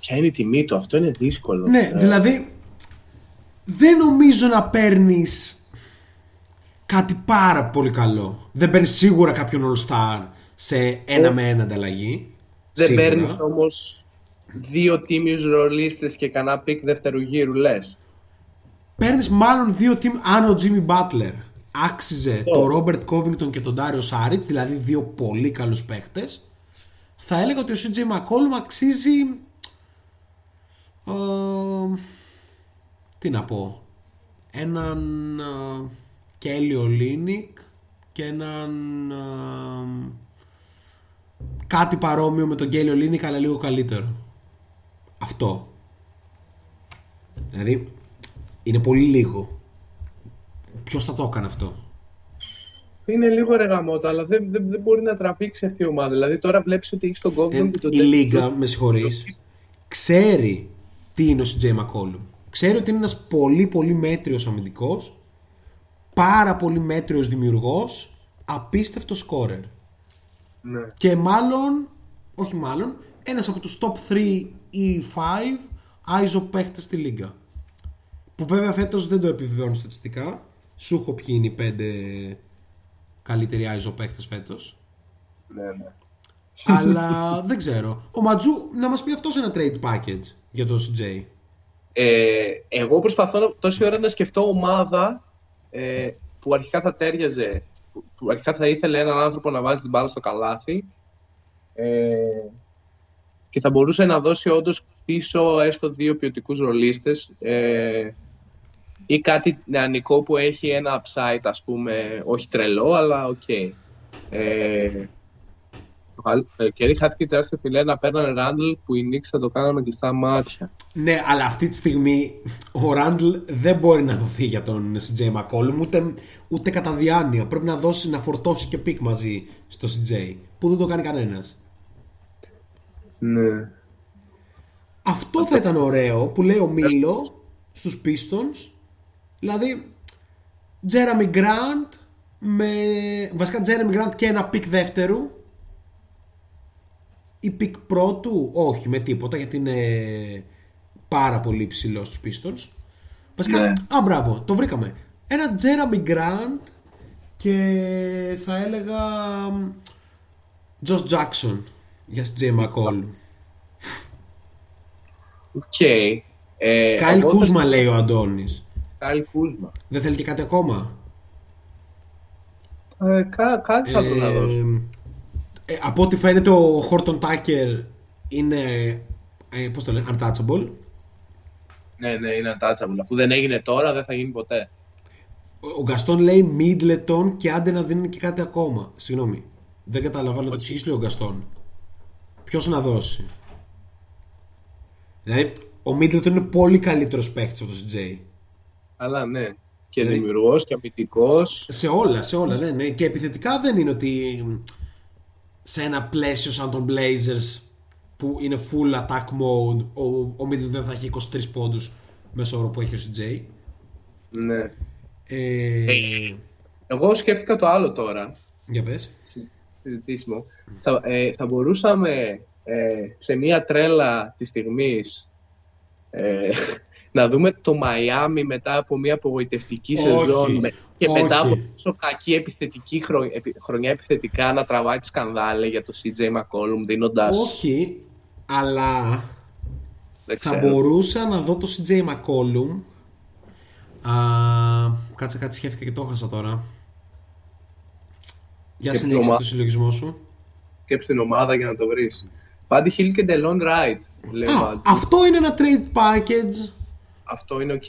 ποια είναι η τιμή του, αυτό είναι δύσκολο. Ναι, Ε, δηλαδή δεν νομίζω να παίρνεις κάτι πάρα πολύ καλό. Δεν παίρνεις σίγουρα κάποιον All Star σε ένα με ένα ανταλλαγή. δεν Σίγουρα. παίρνεις όμως δύο τίμιους ρολίστες και κανένα pick δεύτερου γύρου, λες. Παίρνεις μάλλον δύο team αν ο Jimmy Butler άξιζε το Robert Covington και τον Dario Saric, δηλαδή δύο πολύ καλούς παίχτες, θα έλεγα ότι ο CJ McCollum αξίζει ε, τι να πω έναν ε, Kelly Olynyk και έναν ε, κάτι παρόμοιο με τον Kelly Olynyk αλλά λίγο καλύτερο αυτό δηλαδή είναι πολύ λίγο Ποιος θα το έκανε αυτό; Είναι λίγο ρεγαμότο, αλλά δεν, δεν, δεν μπορεί να τραβήξει αυτή η ομάδα. Δηλαδή τώρα βλέπεις ότι έχει τον Ε, Covington και τον η Λίγκα, με συγχωρείς, ξέρει τι είναι ο CJ McCollum. Ξέρει ότι είναι ένας πολύ πολύ μέτριος αμυντικός, πάρα πολύ μέτριος δημιουργός, απίστευτος σκόρερ. Ναι. Και μάλλον, όχι μάλλον, ένας από τους top 3 ή 5 ISO παίχτες στη Λίγκα. Που βέβαια φέτος δεν το επιβεβαιώνει στατιστικά. Σου έχω ποιοι είναι οι 5 καλύτεροι ISO παίχτες φέτος. Ναι, ναι. Αλλά δεν ξέρω. Ο Ματζού να μας πει αυτός ένα trade package για το CJ. Ε, εγώ προσπαθώ να- τόση ώρα να σκεφτώ ομάδα ε, που αρχικά θα τέριαζε, που, που αρχικά θα ήθελε έναν άνθρωπο να βάζει την μπάλα στο καλάθι ε, και θα μπορούσε να δώσει όντως πίσω έστω δύο ποιοτικούς ρολίστες ε, ή κάτι νεανικό που έχει ένα upside ας πούμε, όχι τρελό αλλά οκ. Ε, το χαλ- ε, καιρή χάθηκε τεράστια φιλέ να παίρνανε Ράντλ που οι Knicks θα το κάναμε κλειστά μάτια. Ναι, αλλά αυτή τη στιγμή ο Ράντλ δεν μπορεί να δοθεί για τον CJ McCollum ούτε, ούτε κατά διάνοια. Πρέπει να δώσει να φορτώσει και pick μαζί στο CJ που δεν το κάνει κανένας. Ναι. Αυτό θα ήταν ωραίο που λέει ο Μίλο στους Pistons. Δηλαδή, Jeremy Grant με... Βασικά Jeremy Grant και ένα pick δεύτερου ή pick πρώτου, όχι με τίποτα γιατί είναι πάρα πολύ ψηλός στους Pistons. Βασικά, Ναι. α μπράβο, το βρήκαμε. Ένα Jeremy Grant και θα έλεγα Josh Jackson για CJ McCollum. Οκ. Ε, Kyle εγώ θα- Kuzma λέει ο Αντώνης. Kyle Kuzma. Δεν θέλει και κάτι ακόμα; Ε, κά, κάτι θα του να δώσω. Ε, από ό,τι φαίνεται ο Horton-Tucker είναι ε, πώς το λένε, untouchable. Ναι, ναι, είναι untouchable. Αφού δεν έγινε τώρα, δεν θα γίνει ποτέ. Ο- Ο Γκαστόν λέει Middleton και άντε να δίνουν και κάτι ακόμα. Συγγνώμη. Δεν καταλαβαίνω τι εξηγήσει λέει ο Γκαστόν. Ποιος να δώσει; Δηλαδή, ο Middleton είναι πολύ καλύτερος παίκτης από το CJ. Αλλά ναι. Και Δηλαδή- δημιουργός και αμυντικό. Σε όλα, σε όλα. Δεν είναι. Και επιθετικά δεν είναι ότι σε ένα πλαίσιο σαν τον Blazers που είναι full attack mode ο, ο Middleton θα έχει 23 πόντους μέσω όρο που έχει ο CJ. Ναι. Ε, Εγώ σκέφτηκα το άλλο τώρα. για πες. συζ- Συζητήσιμο. Θα, ε, θα μπορούσαμε ε, σε μια τρέλα της στιγμης ε, να δούμε το Μαϊάμι μετά από μια απογοητευτική Όχι, σεζόν με- και όχι. μετά από τόσο κακή επιθετική χρο- επι- χρονιά επιθετικά να τραβάει τη σκανδάλη για το CJ McCollum δίνοντας Όχι, αλλά δεν θα ξέρω. μπορούσα να δω το CJ McCollum. Α, κάτσε κάτι σκέφτηκα και το έχασα τώρα. Για Και συνέχισε ποιο το συλλογισμό σου. σκέψη την ομάδα για να το βρεις. Buddy Hill και Delon Wright, λέει ο Α, Μάτζο. αυτό είναι ένα trade package. Αυτό είναι οκ,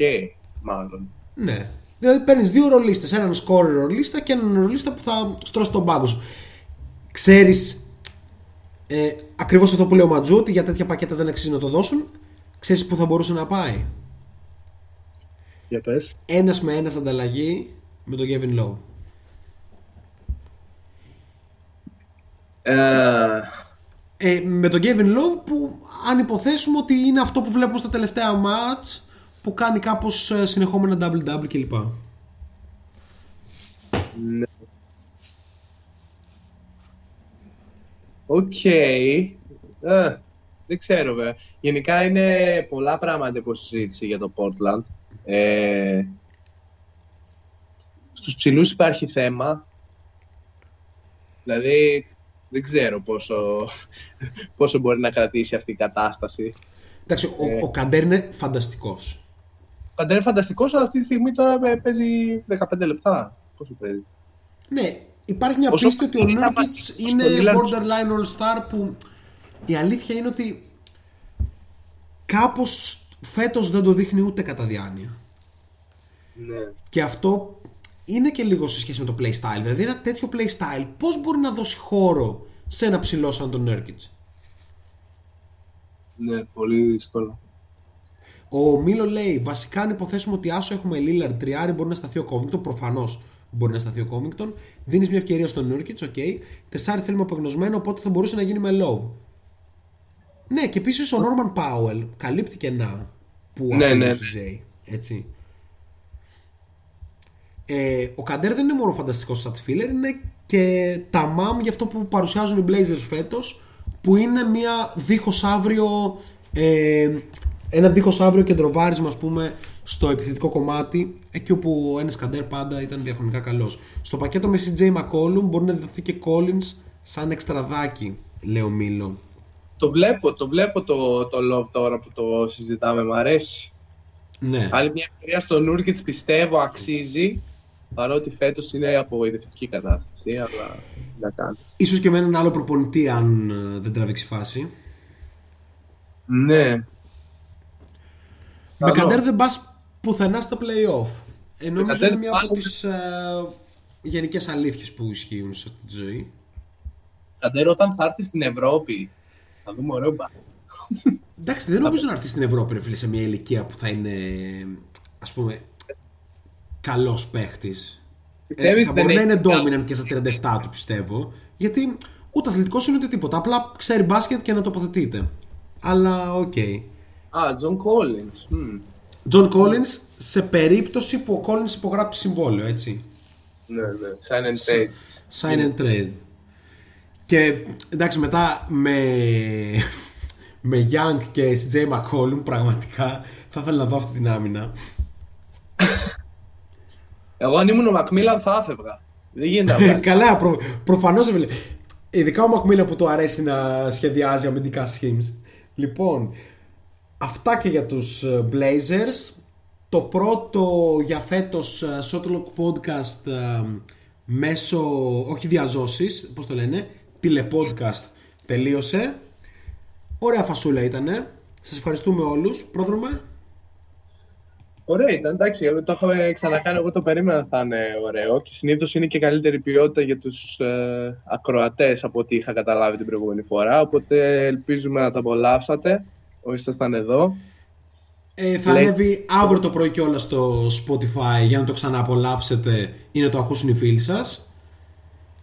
μάλλον. Ναι. Δηλαδή παίρνεις δύο ρολίστες. Έναν scorer ρολίστα και έναν ρολίστα που θα στρώσει τον πάγκο σου. Ξέρεις ε, ακριβώς αυτό που λέει ο Ματζού, ότι για τέτοια πακέτα δεν αξίζει να το δώσουν. Ξέρεις που θα μπορούσε να πάει; Για πες. Ένας με ένας ανταλλαγή με τον Kevin Love. Ε, Ε, με τον Kevin Love που αν υποθέσουμε ότι είναι αυτό που βλέπουμε στα τελευταία match που κάνει κάπως ε, συνεχόμενα double-double κλπ. ναι. Οκ. Ε, δεν ξέρω βέβαια. Γενικά είναι πολλά πράγματα υπό συζήτηση για το Portland. Ε, στους ψηλούς υπάρχει θέμα. Δηλαδή, δεν ξέρω πόσο, πόσο μπορεί να κρατήσει αυτή η κατάσταση. Εντάξει, ο, Ε. ο Καντέρ είναι φανταστικός. Ο Καντέρ είναι φανταστικός, αλλά αυτή τη στιγμή τώρα ε, παίζει 15 λεπτά. Πόσο παίζει. Ναι, υπάρχει μια Όσο πίστη ότι ο είναι Νούρκιτς βασικός είναι στο Lillard. borderline all-star που η αλήθεια είναι ότι κάπως φέτος δεν το δείχνει ούτε κατά διάνοια. Ναι. Και αυτό είναι και λίγο σε σχέση με το playstyle. Δηλαδή ένα τέτοιο playstyle πώς μπορεί να δώσει χώρο σε ένα ψηλό σαν τον Nurkić. Ναι, πολύ δύσκολο. Ο Μίλο λέει: Βασικά, αν υποθέσουμε ότι άσσο έχουμε Lillard τριάρι, μπορεί να σταθεί ο Covington. Προφανώς μπορεί να σταθεί ο Covington. Δίνεις μια ευκαιρία στον Nurkić, οκ. Τεσάρι θέλουμε απεγνωσμένα, οπότε θα μπορούσε να γίνει με Love. Ναι, και επίσης ο Norman Powell καλύπτει κενά που Ναι, αφήνει ναι, ο ναι. CJ. Έτσι. Ε, ο Καντέρ δεν είναι μόνο φανταστικός σαν filler, είναι και τα μάμ για αυτό που παρουσιάζουν οι Blazers φέτος, που είναι μια δίχως αύριο. Ε, ένα δίχως αύριο κεντροβάρισμα, ας πούμε, στο επιθετικό κομμάτι, εκεί όπου ο Ένες Καντέρ πάντα ήταν διαχρονικά καλός. Στο πακέτο με CJ McCollum μπορεί να δοθεί και Collins σαν εξτραδάκι, λέει ο Μίλο. Το βλέπω, το βλέπω το, το love τώρα που το συζητάμε, μ' αρέσει. Ναι. Άλλη μια ευκαιρία στο Νούρκιτς πιστεύω αξίζει, παρότι φέτος είναι απογοητευτική κατάσταση, αλλά τι να κάνει. Ίσως και με έναν άλλο προπονητή αν ε, δεν τραβήξει φάση. Ναι. Με Καλό. Καντέρ δεν πας πουθενά στα play-off. Ε, νομίζω Καντέρ είναι μια από πάλι- τις ε, γενικές αλήθειες που ισχύουν σε αυτή τη ζωή. Kanter όταν θα έρθει στην Ευρώπη, θα δούμε ωραίο μπάσκετ. Εντάξει, δεν νομίζω να έρθει στην Ευρώπη ρε φίλε, σε μια ηλικία που θα είναι ας πούμε καλός παίχτης. Πιστεύεις θα δεν μπορεί να έχει είναι καλό- dominant και στα 37 του πιστεύω. Γιατί ούτε αθλητικός είναι ούτε τίποτα. Απλά ξέρει μπάσκετ και να τοποθετείται. Αλλά οκ. Α, John Collins. Μμ. John Collins σε περίπτωση που ο Collins υπογράψει συμβόλαιο, έτσι. Ναι, ναι. Sign and trade. Sign and trade. Και εντάξει, μετά με, με Young και CJ McCollum πραγματικά θα ήθελα να δω αυτή την άμυνα. Εγώ αν ήμουν ο Μακμίλαν θα έφευγα. Δεν γίνεται να βγάλει. Καλά, προ, προφανώς ρε φίλε. Ειδικά ο Μακμίλα που του αρέσει να σχεδιάζει αμυντικά schemes. Λοιπόν, αυτά και για τους ε, Blazers. Το πρώτο για φέτος ε, Shotlock Podcast ε, μέσω, όχι διαζώσεις, πώς το λένε, τηλεπodcast τελείωσε. Ωραία φασούλα ήτανε. Σας ευχαριστούμε όλους. Πρόδρομε. Ωραία ήταν, εντάξει, το είχαμε ξανακάνει, εγώ το περίμενα θα είναι ωραίο και συνήθως είναι και καλύτερη ποιότητα για τους ε, ακροατές από ό,τι είχα καταλάβει την προηγούμενη φορά, οπότε ελπίζουμε να τα απολαύσατε όσοι ήσασταν εδώ. Ε, θα Λέει- ανέβει αύριο το πρωί κιόλας στο Spotify για να το ξανααπολαύσετε ή να το ακούσουν οι φίλοι σας.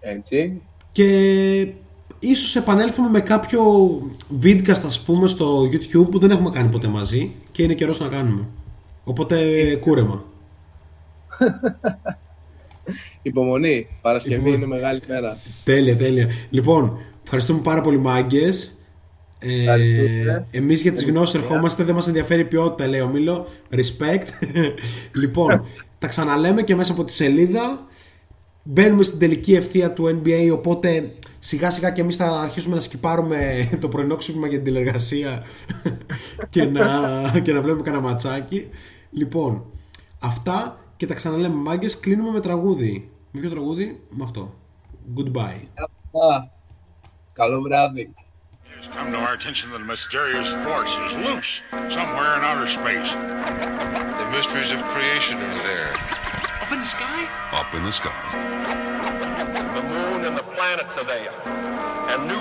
Έτσι. Και ίσως επανέλθουμε με κάποιο vidcast ας πούμε στο YouTube που δεν έχουμε κάνει ποτέ μαζί και είναι καιρός να κάνουμε. Οπότε κούρεμα. Υπομονή. Παρασκευή Υπομονή. είναι μεγάλη μέρα. Τέλεια, τέλεια. Λοιπόν, ευχαριστούμε πάρα πολύ μάγκες. Ε, Ευχαριστούμε. Εμείς για τις γνώσεις ερχόμαστε, δεν μας ενδιαφέρει η ποιότητα, λέει ο Μίλο. Respect. λοιπόν, τα ξαναλέμε και μέσα από τη σελίδα. Μπαίνουμε στην τελική ευθεία του NBA, οπότε σιγά σιγά και εμείς θα αρχίσουμε να σκυπάρουμε το πρωινό ξύπνημα για την τηλεργασία και, να, και να βλέπουμε κανένα ματσάκι. Λοιπόν, αυτά και τα ξαναλέμε μάγκες, κλείνουμε με τραγούδι. Με ποιο τραγούδι; Με αυτό. Goodbye. Α, καλό βράδυ. It's come to our attention that a mysterious force is loose somewhere in outer space. The mysteries of creation are there. Up in the sky? Up in the sky. The moon and the planets are there. And new